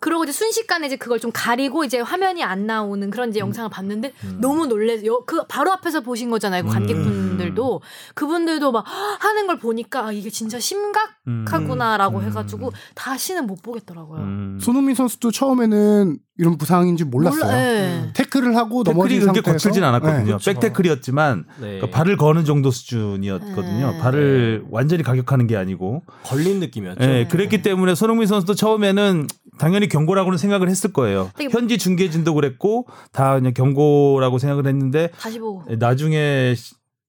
그러고 이제 순식간에 이제 그걸 좀 가리고 이제 화면이 안 나오는 그런 음. 이제 영상을 봤는데 너무 놀래서 여- 그 바로 앞에서 보신 거잖아요. 그 관객분들도 그분들도 막 하는 걸 보니까 아, 이게 진짜 심각하구나라고 음. 해가지고 다시는 못 보겠더라고요. 음. 손흥민 선수도 처음에는 이런 부상인지 몰랐어요. 몰라- 예. 태클을 하고 태클이 넘어진 그렇게 상태에서 거칠진 않았거든요. 네. 그렇죠. 백태클이었지만 네. 그러니까 발을 거는 정도 수준이었거든요. 네. 발을 완전히 가격하는 게 아니고. 걸린 느낌이었죠. 예, 그랬기 때문에 손흥민 선수도 처음에는 당연히 경고라고는 생각을 했을 거예요. 현지 중계진도 그랬고 다 그냥 경고라고 생각을 했는데 다시 보고. 나중에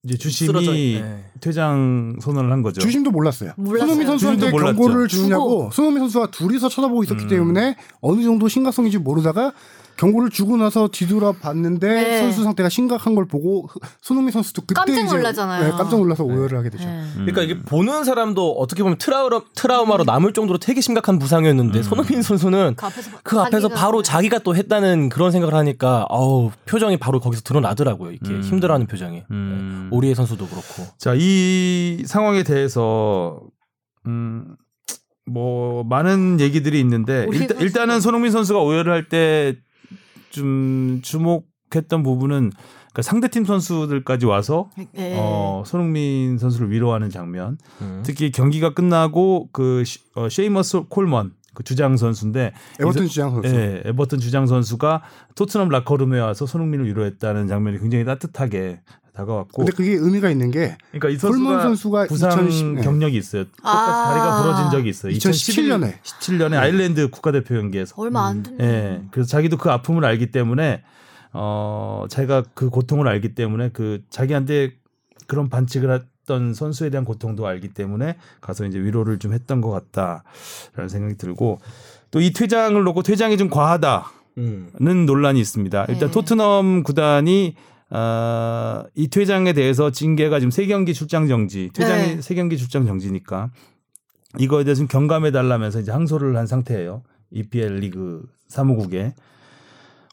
이제 주심이 네. 퇴장 선언을 한 거죠. 주심도 몰랐어요. 몰랐어요. 손흥민 선수한테. 경고를 주느냐고 손흥민 선수가 둘이서 쳐다보고 있었기 음. 때문에 어느 정도 심각성인지 모르다가 경고를 주고 나서 뒤돌아 봤는데 네. 선수 상태가 심각한 걸 보고 손흥민 선수도 그때 깜짝 이제 놀라잖아요. 네, 깜짝 놀라서 오해를 하게 되죠. 예. 그러니까 이게 보는 사람도 어떻게 보면 트라우마, 트라우마로 남을 정도로 되게 심각한 부상이었는데 손흥민 선수는 그 앞에서, 그 앞에서 바로 자기가 또 했다는 그런 생각을 하니까 아우 표정이 바로 거기서 드러나더라고요. 이렇게 음. 힘들어하는 표정이. 음. 네. 오리의 선수도 그렇고. 자, 이 상황에 대해서 음, 뭐 많은 얘기들이 있는데 일단, 일단은 손흥민 선수가 오열을 할 때 좀 주목했던 부분은 그러니까 상대팀 선수들까지 와서 예. 어, 손흥민 선수를 위로하는 장면. 음. 특히 경기가 끝나고 그 시- 어, 쉐이머스 콜먼 그 주장 선수인데 에버튼 이 주장 선- 선수. 예, 에버튼 주장 선수가 토트넘 라커룸에 와서 손흥민을 위로했다는 장면이 굉장히 따뜻하게 다가왔고 근데 그게 의미가 있는 게 그러니까 이 선수가 선수가 부상 2010 네. 경력이 있어요. 똑같이 아. 다리가 부러진 적이 있어요. 2017년에. 17년에 아일랜드 국가대표 경기에서. 얼마 안 됐네. 예. 그래서 자기도 그 아픔을 알기 때문에 어 자기가 그 고통을 알기 때문에 그 자기한테 그런 반칙을 했던 선수에 대한 고통도 알기 때문에 가서 이제 위로를 좀 했던 것 같다라는 생각이 들고 또 이 퇴장을 놓고 퇴장이 좀 과하다. 음. 는 논란이 있습니다. 일단 네. 토트넘 구단이 어, 이 퇴장에 대해서 징계가 지금 세 경기 출장 정지, 퇴장이 네. 세 경기 출장 정지니까 이거에 대해서 좀 경감해 달라면서 이제 항소를 한 상태예요. EPL 리그 사무국에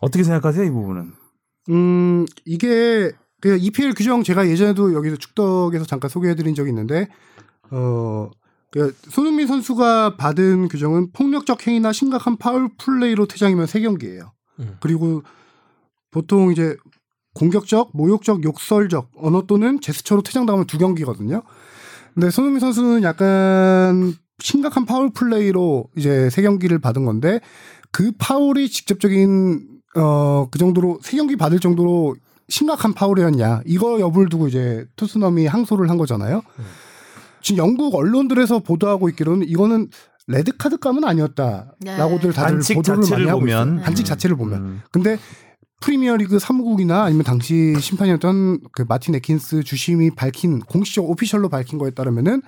어떻게 생각하세요 이 부분은? 음, 이게 그 EPL 규정 제가 예전에도 여기서 축덕에서 잠깐 소개해 드린 적이 있는데 어. 그 손흥민 선수가 받은 규정은 폭력적 행위나 심각한 파울 플레이로 퇴장이면 세 경기예요. 음. 그리고 보통 이제 공격적, 모욕적, 욕설적 언어 또는 제스처로 퇴장당하면 두 경기거든요. 근데 손흥민 선수는 약간 심각한 파울 플레이로 이제 세 경기를 받은 건데 그 파울이 직접적인 어 그 정도로 세 경기 받을 정도로 심각한 파울이었냐 이거 여부를 두고 이제 토트넘이 항소를 한 거잖아요. 지금 영국 언론들에서 보도하고 있기로는 이거는 레드 카드감은 아니었다라고들 다들 반칙 보도를 많이 하고 보면. 있어요. 반칙 음. 자체를 보면. 음. 근데 프리미어리그 사무국이나 아니면 당시 심판이었던 그 마틴 에킨스 주심이 밝힌 공식적 official로 밝힌 거에 따르면은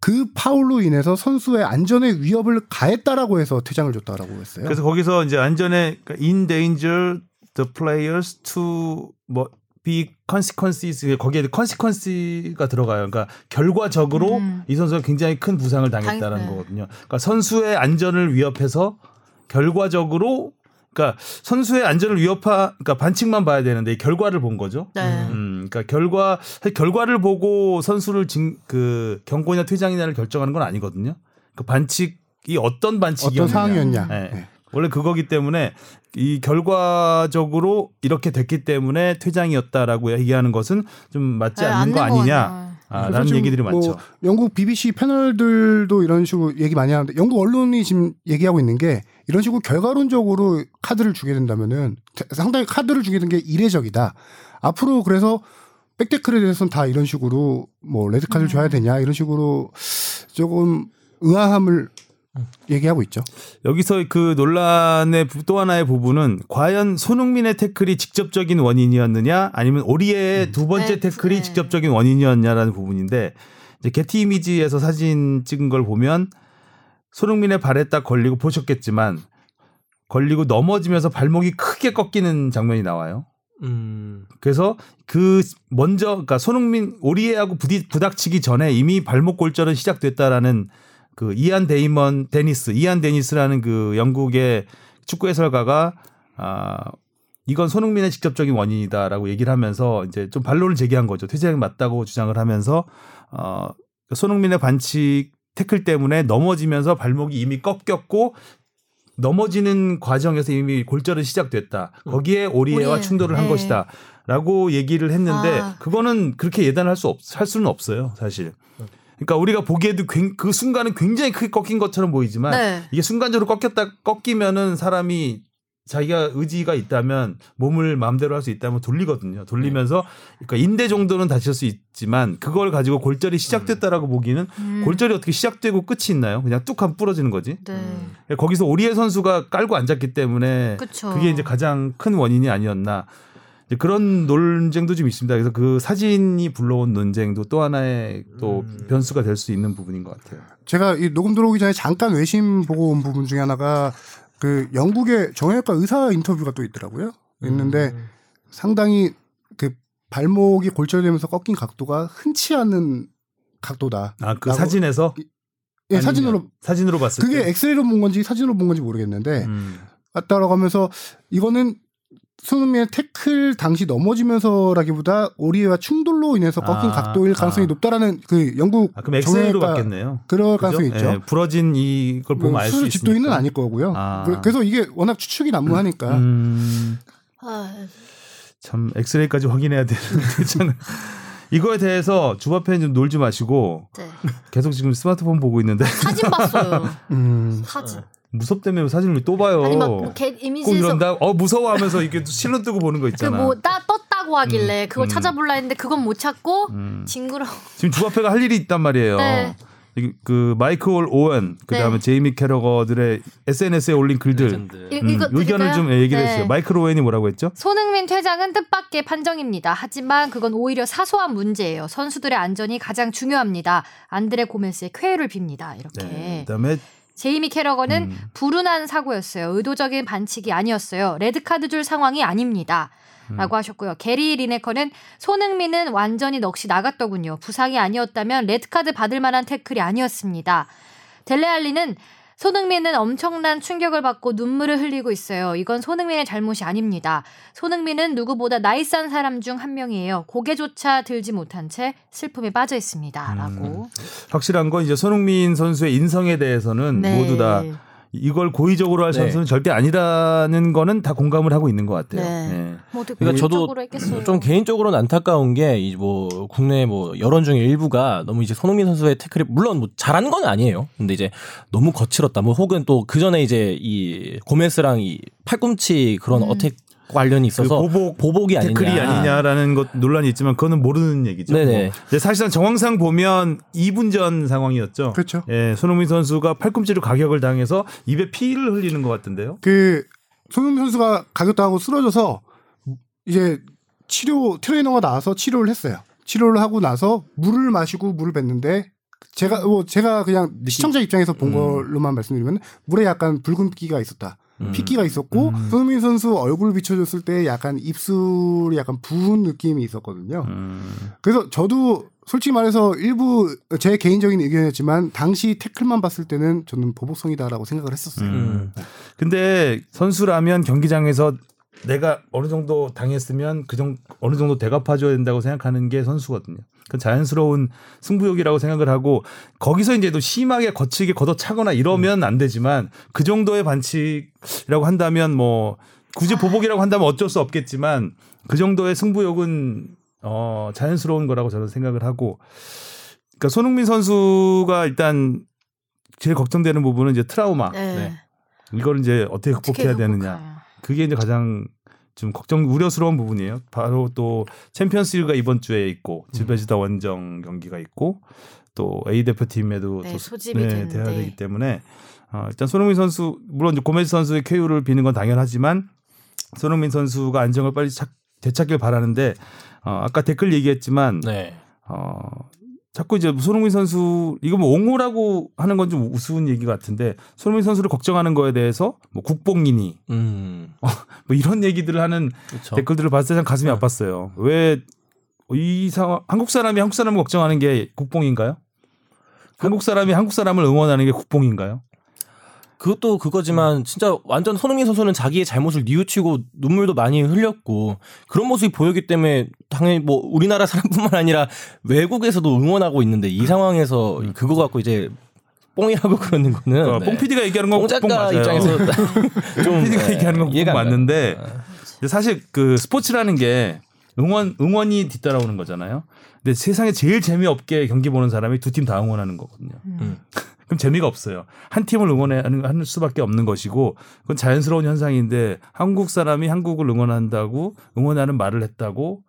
그 파울로 인해서 선수의 안전에 위협을 가했다라고 해서 퇴장을 줬다라고 했어요. 그래서 거기서 이제 안전에 그러니까 endanger the players to 뭐 be consequences 거기에 consequence가 들어가요. 그러니까 결과적으로 음. 이 선수가 굉장히 큰 부상을 당했다는. 거거든요. 그러니까 선수의 안전을 위협해서 결과적으로 그러니까 선수의 안전을 위협하 그러니까 반칙만 봐야 되는데 이 결과를 본 거죠. 네. 음, 그러니까 결과 결과를 보고 선수를 징, 그 경고냐 퇴장이냐를 결정하는 건 아니거든요. 그 반칙이 어떤 반칙이었냐. 어떤 상황이었냐. 네. 네. 원래 그거기 때문에 이 결과적으로 이렇게 됐기 때문에 퇴장이었다라고 얘기하는 것은 좀 맞지 네, 않는 거 아니냐. 아, 라는 얘기들이 뭐 많죠. 영국 BBC 패널들도 이런 식으로 얘기 많이 하는데 영국 언론이 지금 얘기하고 있는 게 이런 식으로 결과론적으로 카드를 주게 된다면은 상당히 카드를 주게 된 게 이례적이다. 앞으로 그래서 백테클에 대해서는 다 이런 식으로 뭐 레드 카드를 줘야 되냐 이런 식으로 조금 의아함을 얘기하고 있죠. 여기서 그 논란의 부- 또 하나의 부분은 과연 손흥민의 태클이 직접적인 원인이었느냐 아니면 오리의 두 번째 네, 태클이 네. 직접적인 원인이었냐라는 부분인데 이제 게티 이미지에서 사진 찍은 걸 보면 손흥민의 발에 딱 걸리고 보셨겠지만 걸리고 넘어지면서 발목이 크게 꺾이는 장면이 나와요. 음. 그래서 그 먼저 그러니까 손흥민 오리에하고 부디 부닥치기 전에 이미 발목 골절은 시작됐다라는 그 이안 데이먼 데니스 이안 데니스라는 그 영국의 축구 해설가가 아 이건 손흥민의 직접적인 원인이다라고 얘기를 하면서 이제 좀 반론을 제기한 거죠. 퇴장이 맞다고 주장을 하면서 어 손흥민의 반칙 태클 때문에 넘어지면서 발목이 이미 꺾였고 넘어지는 과정에서 이미 골절은 시작됐다. 거기에 오리에와 오리에, 충돌을 한 네. 것이다. 라고 얘기를 했는데 아. 그거는 그렇게 예단할 수 없, 할 수는 없어요, 사실. 그러니까 우리가 보기에도 굉- 그 순간은 굉장히 크게 꺾인 것처럼 보이지만 네. 이게 순간적으로 꺾였다 꺾이면은 사람이 자기가 의지가 있다면 몸을 마음대로 할 수 있다면 돌리거든요. 돌리면서 그러니까 인대 정도는 다칠 수 있지만 그걸 가지고 골절이 시작됐다라고 보기는 음. 골절이 어떻게 시작되고 끝이 있나요? 그냥 뚝 하면 부러지는 거지. 네. 거기서 오리에 선수가 깔고 앉았기 때문에 그쵸. 그게 이제 가장 큰 원인이 아니었나. 이제 그런 논쟁도 좀 있습니다. 그래서 그 사진이 불러온 논쟁도 또 하나의 또 음. 변수가 될 수 있는 부분인 것 같아요. 제가 이 녹음 들어오기 전에 잠깐 외신 보고 온 부분 중에 하나가 그 영국의 정형외과 의사 인터뷰가 또 있더라고요. 있는데 음. 상당히 그 발목이 골절되면서 꺾인 각도가 흔치 않은 각도다. 아, 그 사진에서 예, 아니면 사진으로 사진으로 봤을 그게 때 엑스레이로 본 건지 사진으로 본 건지 모르겠는데 음. 왔다라고 하면서 이거는 손흥민의 태클 당시 넘어지면서라기보다 오리에와 충돌로 인해서 꺾인 아, 각도일 가능성이 아. 높다라는 그 영국 아, 그럼 엑스레이로 정형외과 봤겠네요. 그럴 그죠? 가능성이 있죠. 예, 부러진 이걸 보면 뭐 알수 수술 있으니까. 집도인은 아닐 거고요. 아. 그- 그래서 이게 워낙 추측이 난무하니까 음, 아, 참 엑스레이까지 확인해야 되는 대장은 이거에 대해서 주바 팬 좀 놀지 마시고 네. 계속 지금 스마트폰 보고 있는데 사진 봤어요. 음, 사진. 무섭다며 사진을 또 봐요. 아니 막개 꼭 이미지에서 이런다. 어 무서워 하면서 이게 실로 뜨고 보는 거 있잖아. 그뭐 떴다고 하길래 그걸 음. 찾아볼라 했는데 그건 못 찾고 음. 징그러. 지금 주바페가 할 일이 있단 말이에요. 네. 이- 그 마이클 오웬 그다음에 네. 제이미 캐러거들의 SNS에 올린 글들. 이- 음, 의견을? 좀 얘기를 네. 해주세요. 마이클 오웬이 뭐라고 했죠? 손흥민 퇴장은 뜻밖의 판정입니다. 하지만 그건 오히려 사소한 문제예요. 선수들의 안전이 가장 중요합니다. 안드레 고메스의 쾌유를 빕니다. 이렇게. 네. 그다음에 제이미 캐러건은 음. 불운한 사고였어요. 의도적인 반칙이 아니었어요. 레드카드 줄 상황이 아닙니다. 음. 라고 하셨고요. 게리 리네커는 손흥민은 완전히 넋이 나갔더군요. 부상이 아니었다면 레드카드 받을 만한 태클이 아니었습니다. 델레알리는 손흥민은 엄청난 충격을 받고 눈물을 흘리고 있어요. 이건 손흥민의 잘못이 아닙니다. 손흥민은 누구보다 nice한 사람 중 한 명이에요. 고개조차 들지 못한 채 슬픔에 빠져 있습니다. 라고. 확실한 건 이제 손흥민 선수의 인성에 대해서는 네. 모두 다 이걸 고의적으로 할 네. 선수는 절대 아니라는 거는 다 공감을 하고 있는 것 같아요. 네. 네. 뭐 어떻게 그러니까 저도 고의적으로 했겠어요. 좀 개인적으로는 안타까운 게 이 뭐 국내 뭐 여론 중에 일부가 너무 이제 손흥민 선수의 태클이 물론 뭐 잘한 건 아니에요. 근데 이제 너무 거칠었다. 뭐 혹은 또 그 전에 이제 이 고메스랑 이 팔꿈치 그런 음. 어택 관련이 그 있어서 보복 보복이 태클이 아니냐. 아니냐라는 것 논란이 있지만 그거는 모르는 얘기죠. 네네. 뭐. 사실상 정황상 보면 2분 전 상황이었죠. 그렇죠. 예, 손흥민 선수가 팔꿈치로 가격을 당해서 입에 피를 흘리는 것 같은데요. 그 손흥민 선수가 가격 당하고 쓰러져서 이제 치료 트레이너가 나와서 치료를 했어요. 치료를 하고 나서 물을 마시고 물을 뱉는데 제가 뭐 제가 그냥 시청자 입장에서 본 음. 걸로만 말씀드리면 물에 약간 붉은기가 있었다. 음. 핏기가 있었고 음. 손흥민 선수 얼굴 비춰줬을 때 약간 입술이 약간 부은 느낌이 있었거든요. 음. 그래서 저도 솔직히 말해서 일부 제 개인적인 의견이었지만 당시 태클만 봤을 때는 저는 보복성이다라고 생각을 했었어요. 음. 근데 선수라면 경기장에서 내가 어느 정도 당했으면 그 정도 어느 정도 대갚아줘야 된다고 생각하는 게 선수거든요. 그 자연스러운 승부욕이라고 생각을 하고 거기서 이제 또 심하게 거칠게 걷어차거나 이러면 안 되지만 그 정도의 반칙이라고 한다면 뭐 굳이 보복이라고 한다면 어쩔 수 없겠지만 그 정도의 승부욕은 어 자연스러운 거라고 저는 생각을 하고 그러니까 손흥민 선수가 일단 제일 걱정되는 부분은 이제 트라우마 네. 네. 이걸 이제 어떻게 극복해야 되느냐. 그게 이제 가장 좀 걱정 우려스러운 부분이에요. 바로 또 챔피언스리그가 이번 주에 있고 음. 질베지다 원정 경기가 있고 또 A 대표팀에도 네, 또 소집이 네. 돼야 되기 때문에 어, 일단 손흥민 선수 물론 고메즈 선수의 쾌유를 비는 건 당연하지만 손흥민 선수가 안정을 빨리 찾, 되찾길 바라는데 어, 아까 댓글 얘기했지만 네. 어, 자꾸 이제 손흥민 선수 이거 뭐 옹호라고 하는 건 좀 우스운 얘기 같은데 손흥민 선수를 걱정하는 거에 대해서 뭐 국뽕이니 음. 뭐 이런 얘기들을 하는 그렇죠. 댓글들을 봤을 때참 가슴이 네. 아팠어요. 왜 이 상황 한국 사람이 한국 사람을 걱정하는 게 국뽕인가요? 한국 사람이 한국 사람을 응원하는 게 국뽕인가요? 그것도 그거지만 진짜 완전 손흥민 선수는 자기의 잘못을 뉘우치고 눈물도 많이 흘렸고 그런 모습이 보였기 때문에 당연히 뭐 우리나라 사람뿐만 아니라 외국에서도 응원하고 있는데 이 상황에서 그거 갖고 이제 뽕이라고 그러는 거는 그러니까 뽕 PD가 얘기하는 건 뽕 작가 맞아요. 입장에서 좀 PD가 네, 얘기하는 건 가요. 맞는데 네. 근데 사실 그 스포츠라는 게 응원 응원이 뒤따라오는 거잖아요. 근데 세상에 제일 재미없게 경기 보는 사람이 두 팀 다 응원하는 거거든요. 음. 그럼 재미가 없어요. 한 팀을 응원하는 하는 수밖에 없는 것이고 그건 자연스러운 현상인데 한국 사람이 한국을 응원한다고 응원하는 말을 했다고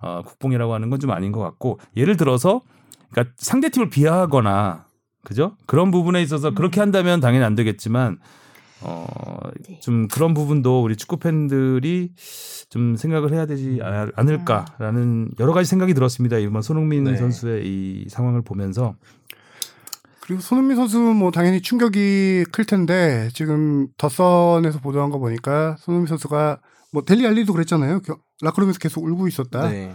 어, 국뽕이라고 하는 건 좀 아닌 것 같고 예를 들어서 그러니까 상대 팀을 비하하거나 그죠? 그런 부분에 있어서 그렇게 한다면 당연히 안 되겠지만 어, 좀 그런 부분도 우리 축구 팬들이 좀 생각을 해야 되지 않- 않을까라는 여러 가지 생각이 들었습니다. 이번 손흥민 네. 선수의 이 상황을 보면서 그리고 손흥민 선수 뭐 당연히 충격이 클 텐데 지금 The Sun에서 보도한 거 보니까 손흥민 선수가 뭐 델리 알리도 그랬잖아요. 겨- 라커룸에서 계속 울고 있었다. 네.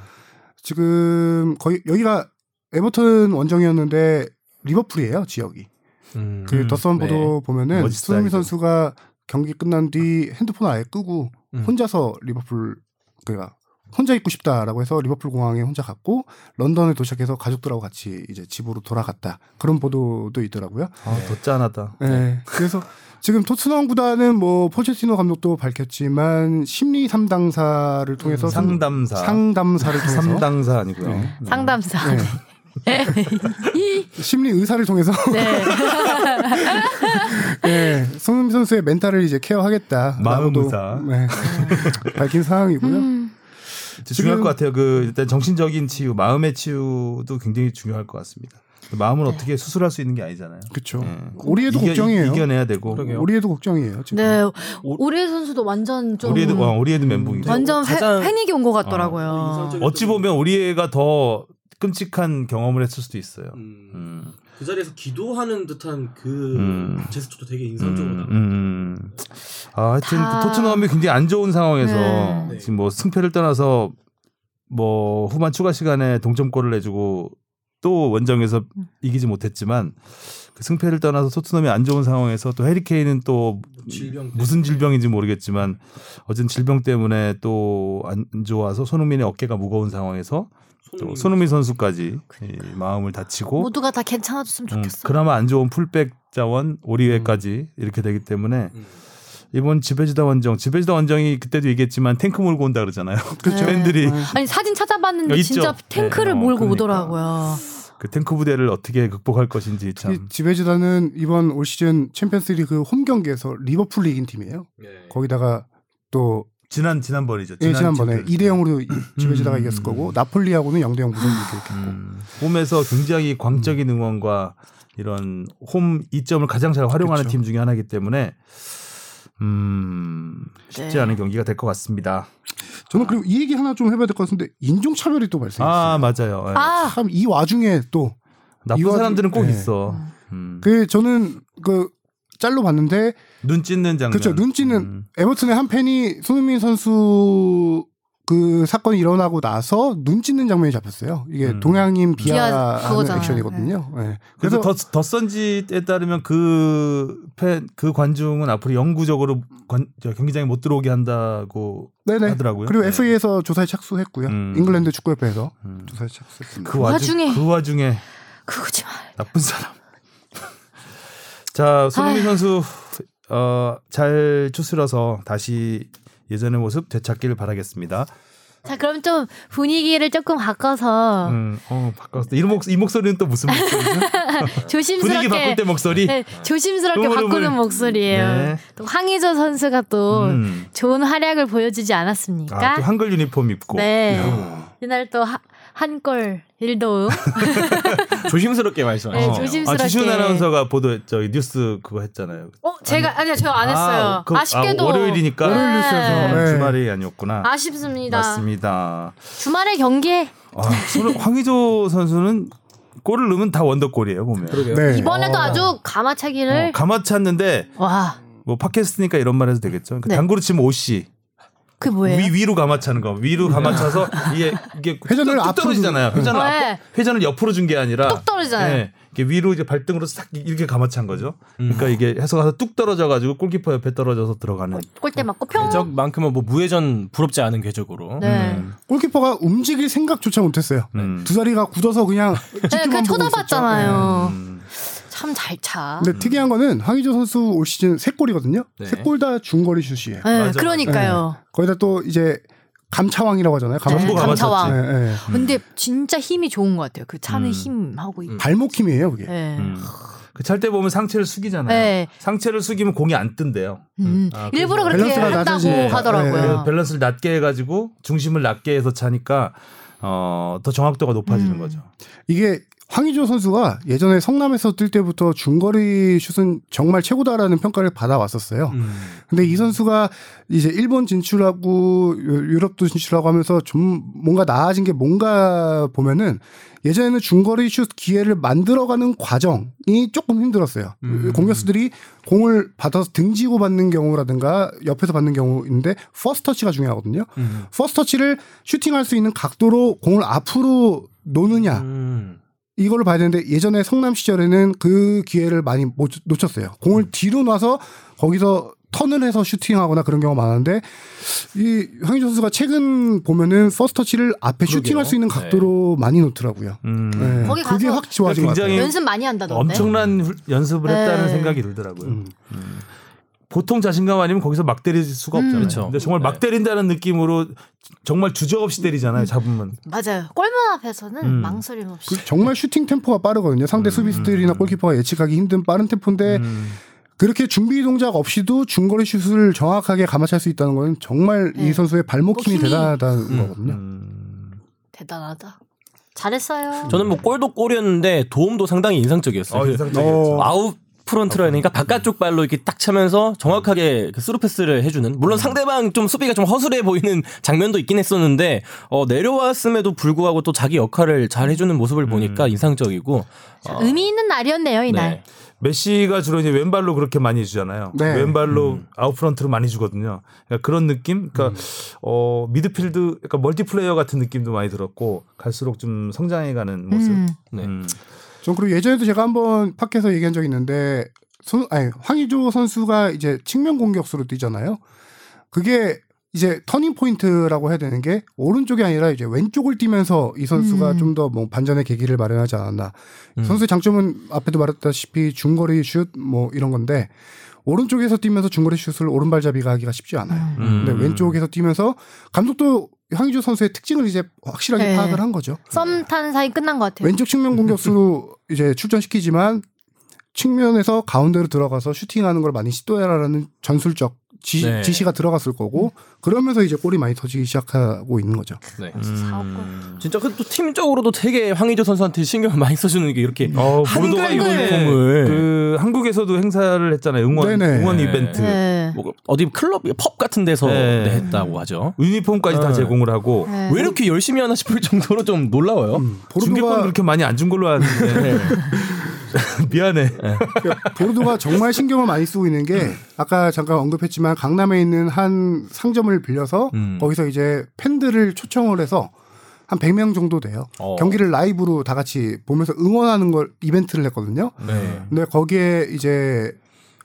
지금 거의 여기가 에버턴 원정이었는데 리버풀이에요 지역이. 음. 그 The Sun 네. 보도 보면은 멋있다, 손흥민 이거. 선수가 경기 끝난 뒤 핸드폰을 아예 끄고 음. 혼자서 리버풀 그가 혼자 있고 싶다라고 해서 리버풀 공항에 혼자 갔고 런던에 도착해서 가족들하고 같이 이제 집으로 돌아갔다 그런 보도도 있더라고요. 아, 더 짠하다. 네. 그래서 지금 토트넘 구단은 뭐 포체티노 감독도 밝혔지만 심리 상담사를 통해서 상- 상담사. 상담사를 통해서 상담사 아니고요. 네. 네. 상담사. 네. 심리 의사를 통해서 네. 네, 손흥민 선수의 멘탈을 이제 케어하겠다. 마음 의사. 네, 밝힌 상황이고요. 음. 중요할 것 같아요. 그 일단 정신적인 치유, 마음의 치유도 굉장히 중요할 것 같습니다. 마음은 어떻게 수술할 수 있는 게 아니잖아요. 그렇죠. 예. 우리에도 이겨- 걱정이에요. 이겨내야 되고. 그러게요. 우리에도 걱정이에요. 지금. 네. 오리에 선수도 완전 좀 우리에도 어, 우리에도 멘붕이죠. 완전 가장- 패, 패닉이 온 것 같더라고요. 어찌 보면 우리애가 더 끔찍한 경험을 했을 수도 있어요. 음. 음. 그 자리에서 기도하는 듯한 그 음. 제스처도 되게 인상적으로 음, 나. 음. 아, 하여튼 다- 그 토트넘이 굉장히 안 좋은 상황에서 네. 지금 뭐 승패를 떠나서 뭐 후반 추가 시간에 동점골을 내주고 또 원정에서 음. 이기지 못했지만 그 승패를 떠나서 토트넘이 안 좋은 상황에서 또 해리케인은 또 질병 무슨 질병인지 모르겠지만 어쨌든 질병 때문에 또 안 좋아서 손흥민의 어깨가 무거운 상황에서 또 손흥민 선수까지 이 마음을 다치고 모두가 다 괜찮아졌으면 음, 좋겠어. 그나마 안 좋은 풀백 자원 오리에까지 이렇게 되기 때문에 음. 이번 즈베즈다 원정 즈베즈다 원정이 그때도 얘기했지만 탱크 몰고 온다 그러잖아요. 그렇죠. 팬들이 아니 사진 찾아봤는데 어, 있죠? 진짜 탱크를 네, 어, 몰고 그러니까. 오더라고요. 그 탱크 부대를 어떻게 극복할 것인지 참. 이 즈베즈다는 이번 올 시즌 챔피언스리그 홈 경기에서 리버풀 이긴 팀이에요. 네. 거기다가 또 지난 지난번이죠. 예, 지난번에 챔피언스. 2대 0으로 즈베즈다가 음. 이겼을 거고 나폴리하고는 0대 0 무승 이렇게 했고. 음, 홈에서 굉장히 광적인 응원과 이런 홈 이점을 가장 잘 활용하는 그쵸. 팀 중에 하나이기 때문에 음, 쉽지 네. 않은 경기가 될 것 같습니다. 저는 그리고 이 얘기 하나 좀 해봐야 될 것 같은데 인종 차별이 또 발생했어요. 아 맞아요. 예. 아참 이 와중에 또 나쁜 이거- 사람들은 꼭 네. 있어. 음. 그 저는 그 짤로 봤는데 눈 찢는 장면. 그렇죠. 눈 찢는 음. 에버튼의 한 팬이 손흥민 선수 그 사건이 일어나고 나서 눈 찢는 장면이 잡혔어요. 이게 음. 동양인 비하 그거잖아요. 액션이거든요. 네. 그래서 그래서 더, 더 선지에 따르면 그 팬, 그 관중은 앞으로 영구적으로 관, 저 경기장에 못 들어오게 한다고 네네. 하더라고요. 그리고 네. FA에서 조사에 착수했고요. 음. 잉글랜드 축구협회에서 음. 조사에 착수했습니다. 그 와중에 와중에. 그 와중에 그거지 말. 나쁜 사람. 자, 손흥민 선수 어, 잘 추스려서 다시 예전의 모습 되찾기를 바라겠습니다. 자 그럼 좀 분위기를 조금 바꿔서 음, 어, 바꿨어. 이, 목, 이 목소리는 또 무슨 목소리죠? 조심스럽게 분위기 바꿀 때 목소리? 네, 조심스럽게 흐물흐물. 바꾸는 목소리예요. 네. 또 황의조 선수가 또 음. 좋은 활약을 보여주지 않았습니까? 아, 또 한글 유니폼 입고. 네. 야. 이날 또 한골 일도움. 조심스럽게 네, 말씀하시죠. 조심스럽게. 아, 지시훈 아나운서가 보도 저기 뉴스 그거 했잖아요. 어 제가 아니요 제가 안 했어요. 아, 그- 아, 쉽게도 아, 월요일이니까 월요일 뉴스에서. 네. 주말이 아니었구나. 아쉽습니다. 맞습니다. 주말에 경기에 아, 손- 황의조 선수는 골을 넣으면 다 원더골이에요 보면. 네. 이번에도 어. 아주 가마차기를 어, 가마찼는데 와 뭐 팟캐스트니까 이런 말 해도 되겠죠. 그 네. 당구로 치면 오씨 그게 뭐예요? 위 위로 가마차는 거. 위로 가마차서 이게 이게 회전을 뚝 앞으로 떨어지잖아요. 회전을 네. 앞, 회전을 옆으로 준 게 아니라 뚝 떨어지잖아요. 네, 이게 위로 이제 발등으로 싹 이렇게 가마찬 거죠. 음. 그러니까 이게 해서 가서 뚝 떨어져 가지고 골키퍼 옆에 떨어져서 들어가는. 골대 맞고 평. 궤적만큼은 뭐 무회전 부럽지 않은 궤적으로. 네. 음. 골키퍼가 움직일 생각조차 못했어요. 음. 두 다리가 굳어서 그냥 네, 그냥 쳐다봤잖아요. 음. 참잘 차. 근데 특이한 거는 황의조 선수 올 시즌 세 골이거든요. 네. 세골 다 중거리 슛이에요. 네, 그러니까요. 거기다 또 이제 감차왕이라고 하잖아요. 네, 전부 가마차. 감차왕. 네, 네. 근데 진짜 힘이 좋은 것 같아요. 그 차는 음. 힘하고. 이- 발목 힘이에요, 그게. 네. 음. 그찰 때 보면 상체를 숙이잖아요. 네. 상체를 숙이면 공이 안 뜬대요. 음. 아, 일부러 그렇게 한다고. 하더라고요. 네. 그래서 밸런스를 낮게 해가지고 중심을 낮게 해서 차니까 어, 더 정확도가 높아지는 음. 거죠. 이게 황의조 선수가 예전에 성남에서 뛸 때부터 중거리 슛은 정말 최고다라는 평가를 받아왔었어요. 음. 근데 이 선수가 이제 일본 진출하고 유- 유럽도 진출하고 하면서 좀 뭔가 나아진 게 뭔가 보면은 예전에는 중거리 슛 기회를 만들어가는 과정이 조금 힘들었어요. 음. 공격수들이 공을 받아서 등지고 받는 경우라든가 옆에서 받는 경우인데 first touch가 중요하거든요. 음. first touch를 슈팅할 수 있는 각도로 공을 앞으로 놓느냐 음. 이걸로 봐야 되는데 예전에 성남 시절에는 그 기회를 많이 못 놓쳤어요. 공을 뒤로 놔서 거기서 턴을 해서 슈팅하거나 그런 경우가 많은데 이 황의조 선수가 최근 보면은 first touch를 앞에 그러게요. 슈팅할 수 있는 각도로 많이 놓더라고요. 음. 네. 거기 그게 가서 확 좋아진 것 굉장히 같아요. 연습 많이 한다던데. 엄청난 훌- 연습을 했다는 네. 생각이 들더라고요. 음. 보통 자신감 아니면 거기서 막 때릴 수가 음. 없잖아요. 그쵸. 근데 정말 막 네. 때린다는 느낌으로 정말 주저없이 때리잖아요. 잡으면. 맞아요. 골문 앞에서는 음. 망설임 없이. 그 정말 슈팅 템포가 빠르거든요. 상대 수비수들이나 골키퍼가 예측하기 힘든 빠른 템포인데 음. 그렇게 준비 동작 없이도 중거리 슛을 정확하게 감아찰 수 있다는 건 정말 네. 이 선수의 발목 힘이 힘이- 대단하다는 음. 거거든요. 음. 대단하다. 잘했어요. 저는 뭐 골도 골이었는데 도움도 상당히 인상적이었어요. 어, 그 인상적이었죠. 어. out front라니까 바깥쪽 발로 이렇게 딱 차면서 정확하게 그 스루 패스를 해주는 물론 상대방 좀 수비가 좀 허술해 보이는 장면도 있긴 했었는데 어, 내려왔음에도 불구하고 또 자기 역할을 잘 해주는 모습을 보니까 인상적이고 어, 의미 있는 날이었네요 이날. 네. 메시가 주로 이제 왼발로 그렇게 많이 주잖아요. 네. 왼발로 out front로 많이 주거든요. 그러니까 그런 느낌? 그러니까 어 미드필드 약간 멀티플레이어 같은 느낌도 많이 들었고 갈수록 좀 성장해가는 모습. 음. 네. 음. 전 그리고 예전에도 제가 한번 팟캐에서 얘기한 적이 있는데 손 아니 황의조 선수가 이제 측면 공격수로 뛰잖아요. 그게 이제 turning point라고 해야 되는 게 오른쪽이 아니라 이제 왼쪽을 뛰면서 이 선수가 음. 좀더 뭐 반전의 계기를 마련하지 않았나. 음. 선수의 장점은 앞에도 말했다시피 중거리 슛 뭐 이런 건데 오른쪽에서 뛰면서 중거리 슛을 오른발잡이가 하기가 쉽지 않아요. 음. 근데 왼쪽에서 뛰면서 감독도 황의조 선수의 특징을 이제 확실하게 네. 파악을 한 거죠. 썸 타는 사이 끝난 것 같아요. 왼쪽 측면 공격수로 이제 출전시키지만 측면에서 가운데로 들어가서 슈팅하는 걸 많이 시도해라라는 전술적 지, 네. 지시가 들어갔을 거고 그러면서 이제 골이 많이 터지기 시작하고 있는 거죠. 네. 음. 진짜 그또 팀적으로도 되게 황의조 선수한테 신경을 많이 써주는 게 이렇게 어, 한글 브루도가 이번에 유니폼을 그 한국에서도 행사를 했잖아요. 응원 네네. 응원 네. 이벤트. 네. 뭐 어디 클럽 펍 같은 데서 네. 네, 했다고 하죠. 유니폼까지 다 네. 제공을 하고 네. 왜 이렇게 열심히 하나 싶을 정도로 좀 놀라워요. 중계권 보르도가 그렇게 많이 안 준 걸로 아는데 미안해. 보르도가 정말 신경을 많이 쓰고 있는 게 아까 잠깐 언급했지만 강남에 있는 한 상점을 빌려서 음. 거기서 이제 팬들을 초청을 해서 한 100명 정도 돼요. 어. 경기를 라이브로 다 같이 보면서 응원하는 걸 이벤트를 했거든요. 네. 근데 거기에 이제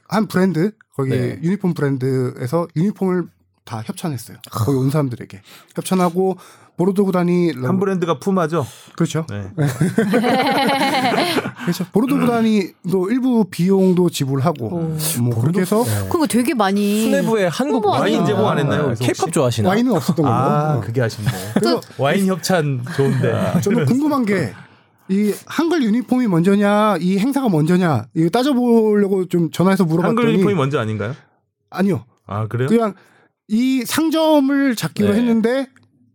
한 브랜드 거기 네. 유니폼 브랜드에서 유니폼을 다 협찬했어요. 거기 온 사람들에게 협찬하고 보르도 구단이 한 브랜드가 푸마죠. 그렇죠. 네. 그렇죠. 보르도 구단이 또 일부 비용도 지불하고 뭐 그렇게 해서 그거 되게 많이 수뇌부의 한국 와인. 제공 안 했나요? 케이팝 혹시? 좋아하시나? 와인은 없었던 거고. 아 그게 아쉽네. 그래서 와인 협찬 좋은데. 저는 궁금한 게 이 한글 유니폼이 먼저냐, 이 행사가 먼저냐, 이거 따져보려고 좀 전화해서 물어봤더니 한글 유니폼이 먼저 아닌가요? 아니요. 아 그래요? 그냥 이 상점을 잡기로 네. 했는데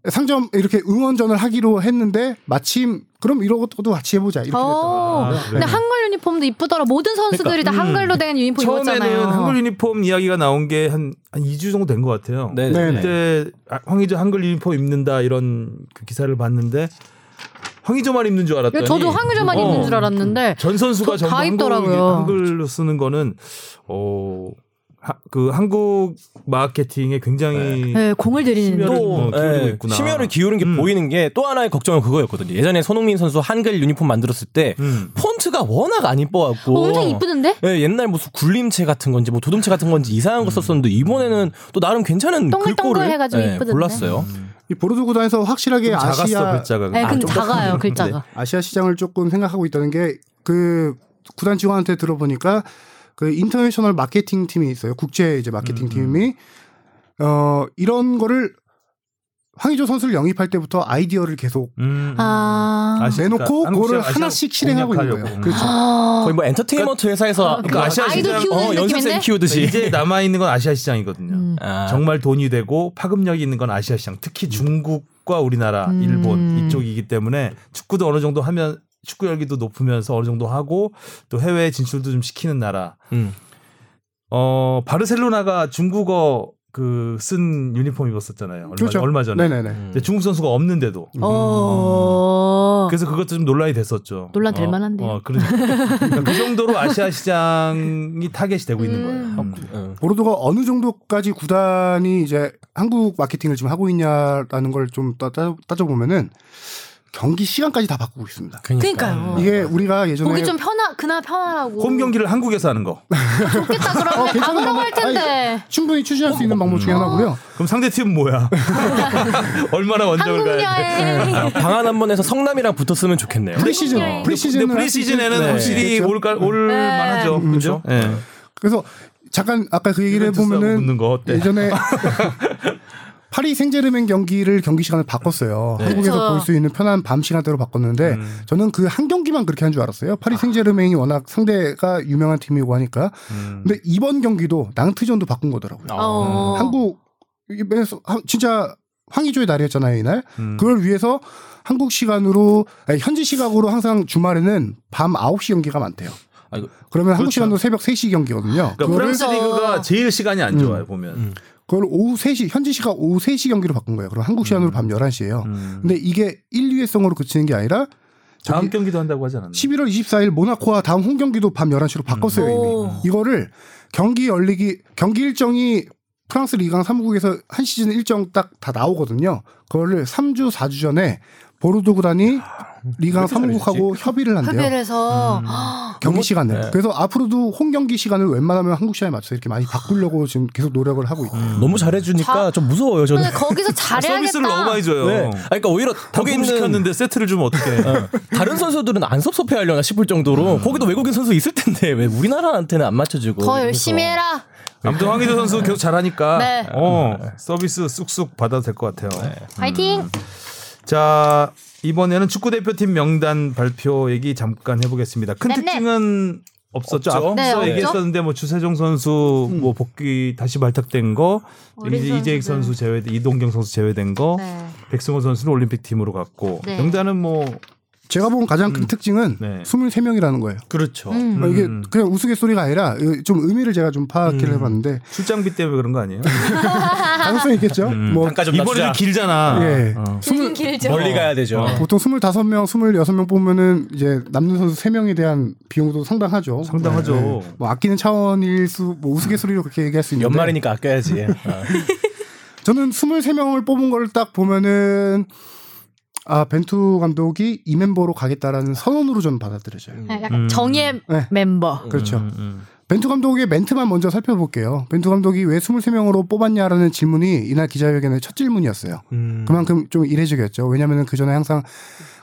상점 이렇게 응원전을 하기로 했는데 마침 그럼 이런 것도 같이 해보자 이렇게 어. 됐다. 아, 근데 그래요? 한글 유니폼도 이쁘더라. 모든 선수들이 다 그러니까, 한글로 된 유니폼 처음에는 입었잖아요. 한글 유니폼 이야기가 나온 게한한 2주 정도 된 것 같아요. 네, 네, 네. 그때 아, 황의조 한글 유니폼 입는다 이런 그 기사를 봤는데 황의조만 입는 줄 알았더니 저도 한글만 어, 입는 줄 알았는데 전 선수가 저- 전부 다 한글, 입더라고요. 한글로 쓰는 거는 어, 하, 그 한국 마케팅에 굉장히 네, 공을 들이는 심혈을 또뭐 기울이고 예, 있구나. 심혈을 기울인 게 음. 보이는 게 또 하나의 걱정은 그거였거든요. 예전에 손흥민 선수 한글 유니폼 만들었을 때 음. 폰트가 워낙 안 이뻐갖고 어, 엄청 이쁘던데? 예, 옛날 무슨 굴림체 같은 건지 뭐 도둠체 같은 건지 이상한 거 썼었는데 이번에는 또 나름 괜찮은 동글동글 글꼴을 해가지고 예, 이쁘던데. 골랐어요. 이 보르도 구단에서 확실하게 좀 작았어 아시아 글자가. 네, 근데 좀 작아요 네. 글자가. 아시아 시장을 조금 생각하고 있다는 게 그 구단 직원한테 들어보니까 그 international 마케팅 팀이 있어요. 국제 이제 마케팅 음, 팀이 어 이런 거를 황의조 선수를 영입할 때부터 아이디어를 계속 음. 아, 내놓고 그러니까 그거를 하나씩 실행하고 있는. 거예요. 음. 그렇죠. 아. 거의 뭐 엔터테인먼트 회사에서 그러니까 아시아 시장 어, 연습생? 키우듯이 이제 남아 있는 건 아시아 시장이거든요. 음. 아, 정말 돈이 되고 파급력이 있는 건 아시아 시장. 특히 중국과 우리나라, 음. 일본 이쪽이기 때문에 축구도 어느 정도 하면 축구 열기도 높으면서 어느 정도 하고 또 해외 진출도 좀 시키는 나라. 음. 어 바르셀로나가 중국어 그 쓴 유니폼 입었었잖아요. 얼마, 그렇죠. 얼마 전에. 네네네. 근데 중국 선수가 없는데도. 어. 그래서 그것도 좀 논란이 됐었죠. 논란 될 어, 만한데요. 어, 그러니까. 그러니까 그 정도로 아시아 시장이 타겟이 되고 있는 거예요. 음. 음. 음. 보르도가 어느 정도까지 구단이 이제 한국 마케팅을 지금 하고 있냐라는 걸 좀 따져 보면은 경기 시간까지 다 바꾸고 있습니다. 그러니까요. 이게 우리가 예전에 보기 좀 편하 그나 편하라고. 홈 경기를 한국에서 하는 거. 좋겠다 그러면 괜찮은 갈 방법. 텐데. 충분히 추진할 수 있는 방법 중에 하나고요. 그럼 상대 팀은 뭐야? 얼마나 원정을 가야 돼? 여행. 아, 방안 한 번에서 성남이랑 붙었으면 좋겠네요. 프리시즌, 프리시즌은 프리시즌에는 네. 확실히 그렇죠. 올까 올 네. 만하죠. 그렇죠? 예. 그래서 잠깐 아까 그 얘기를 해보면은? 예전에 파리 생제르맹 경기를 경기 시간을 바꿨어요. 한국에서 그렇죠. 볼수 있는 편한 밤 시간대로 바꿨는데 음. 저는 그 한 경기만 그렇게 한 줄 알았어요. 파리 생제르맹이 워낙 상대가 유명한 팀이고 하니까. 음. 근데 이번 경기도 낭트전도 바꾼 거더라고요. 어. 한국에서 하- 진짜 황의조의 날이었잖아요 이날. 음. 그걸 위해서 한국 시간으로 아니, 현지 시각으로 항상 주말에는 밤 9시 경기가 많대요. 아이고. 그러면 한국 그렇죠. 시간으로 새벽 3시 경기거든요. 그러니까 프랑스 리그가 제일 시간이 안 좋아요 보면. 그걸 오후 3시, 현지 시간 오후 3시 경기로 바꾼 거예요. 그럼 한국 시간으로 밤 11시예요. 음. 근데 이게 1, 2회성으로 그치는 게 아니라 다음 경기도 한다고 하지 않았나? 11월 24일 모나코와 다음 홈 경기도 밤 11시로 바꿨어요, 오. 이미. 이거를 경기 열리기 경기 일정이 프랑스 리강 3국에서 한 시즌 일정 딱 다 나오거든요. 그거를 3주, 4주 전에 보르도 구단이 이렇게 3국하고 협의를 한대요. 협의를 해서 음. 경기 시간을. 네. 그래서 앞으로도 홈 경기 시간을 웬만하면 한국 시간에 맞춰서 이렇게 많이 바꾸려고 지금 계속 노력을 하고 있고. 음. 너무 잘해주니까 자- 좀 무서워요 저는. 근데 거기서 아, 잘해야겠다. 서비스를 너무 많이 줘요. 네. 아니, 그러니까 오히려 거기 있는 시켰는데 세트를 주면 어떡해. 어, 다른 선수들은 안 섭섭해하려나 싶을 정도로 거기도 외국인 선수 있을 텐데 왜 우리나라한테는 안 맞춰주고. 더 열심히. 해라. 아무튼 황희조 선수 계속 잘하니까 네. 어, 서비스 쑥쑥 받아도 될 것 같아요. 파이팅. 자 이번에는 축구 대표팀 명단 발표 얘기 잠깐 해보겠습니다. 큰 네, 특징은 없었죠. 없죠. 앞서 네, 없죠. 얘기했었는데 뭐 주세종 선수 뭐 복귀 다시 발탁된 거, 이제 이재익. 선수 제외, 이동경 선수 제외된 거, 네. 백승호 선수는 올림픽 팀으로 갔고 네. 명단은 뭐 제가 본 가장 큰 특징은 네. 23명이라는 거예요. 그렇죠. 음. 어, 이게 음. 그냥 우스갯소리가 아니라 좀 의미를 제가 좀 파악을 음. 해봤는데 출장비 때문에 그런 거 아니에요? 가능성이 있겠죠. 음. 뭐 단가 좀 이번에 낮추자. 좀 길잖아. 예. 어. 길긴 길죠. 멀리 가야 되죠. 보통 25명, 26명 뽑으면은 이제 남는 선수 3명에 대한 비용도 상당하죠. 상당하죠. 네. 뭐 아끼는 차원일 수, 뭐 우스갯소리로 그렇게 얘기할 수 있는데. 연말이니까 아껴야지. 어. 저는 23명을 뽑은 걸 딱 보면은 아, 벤투 감독이 이 멤버로 가겠다라는 선언으로 저는 받아들여져요. 네, 약간 음. 정예 네. 멤버. 그렇죠. 음, 음. 벤투 감독의 멘트만 먼저 살펴볼게요. 벤투 감독이 왜 23명으로 뽑았냐라는 질문이 이날 기자회견의 첫 질문이었어요. 음. 그만큼 좀 이례적이었죠. 왜냐하면 그 전에 항상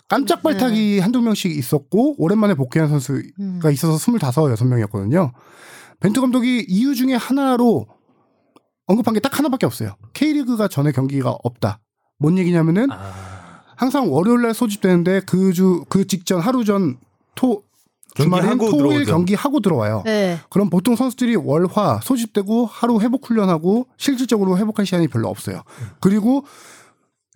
깜짝 발탁이 한두 명씩 있었고 오랜만에 복귀한 선수가 음. 있어서 25, 6명이었거든요. 벤투 감독이 이유 중에 하나로 언급한 게 딱 하나밖에 없어요. K리그가 전에 경기가 없다. 뭔 얘기냐면은 아. 항상 월요일 날 소집되는데 그 주 그 직전 하루 전토 경기하고 토일. 경기 하고 들어와요. 네. 그럼 보통 선수들이 월화 소집되고 하루 회복 훈련하고 실질적으로 회복할 시간이 별로 없어요. 그리고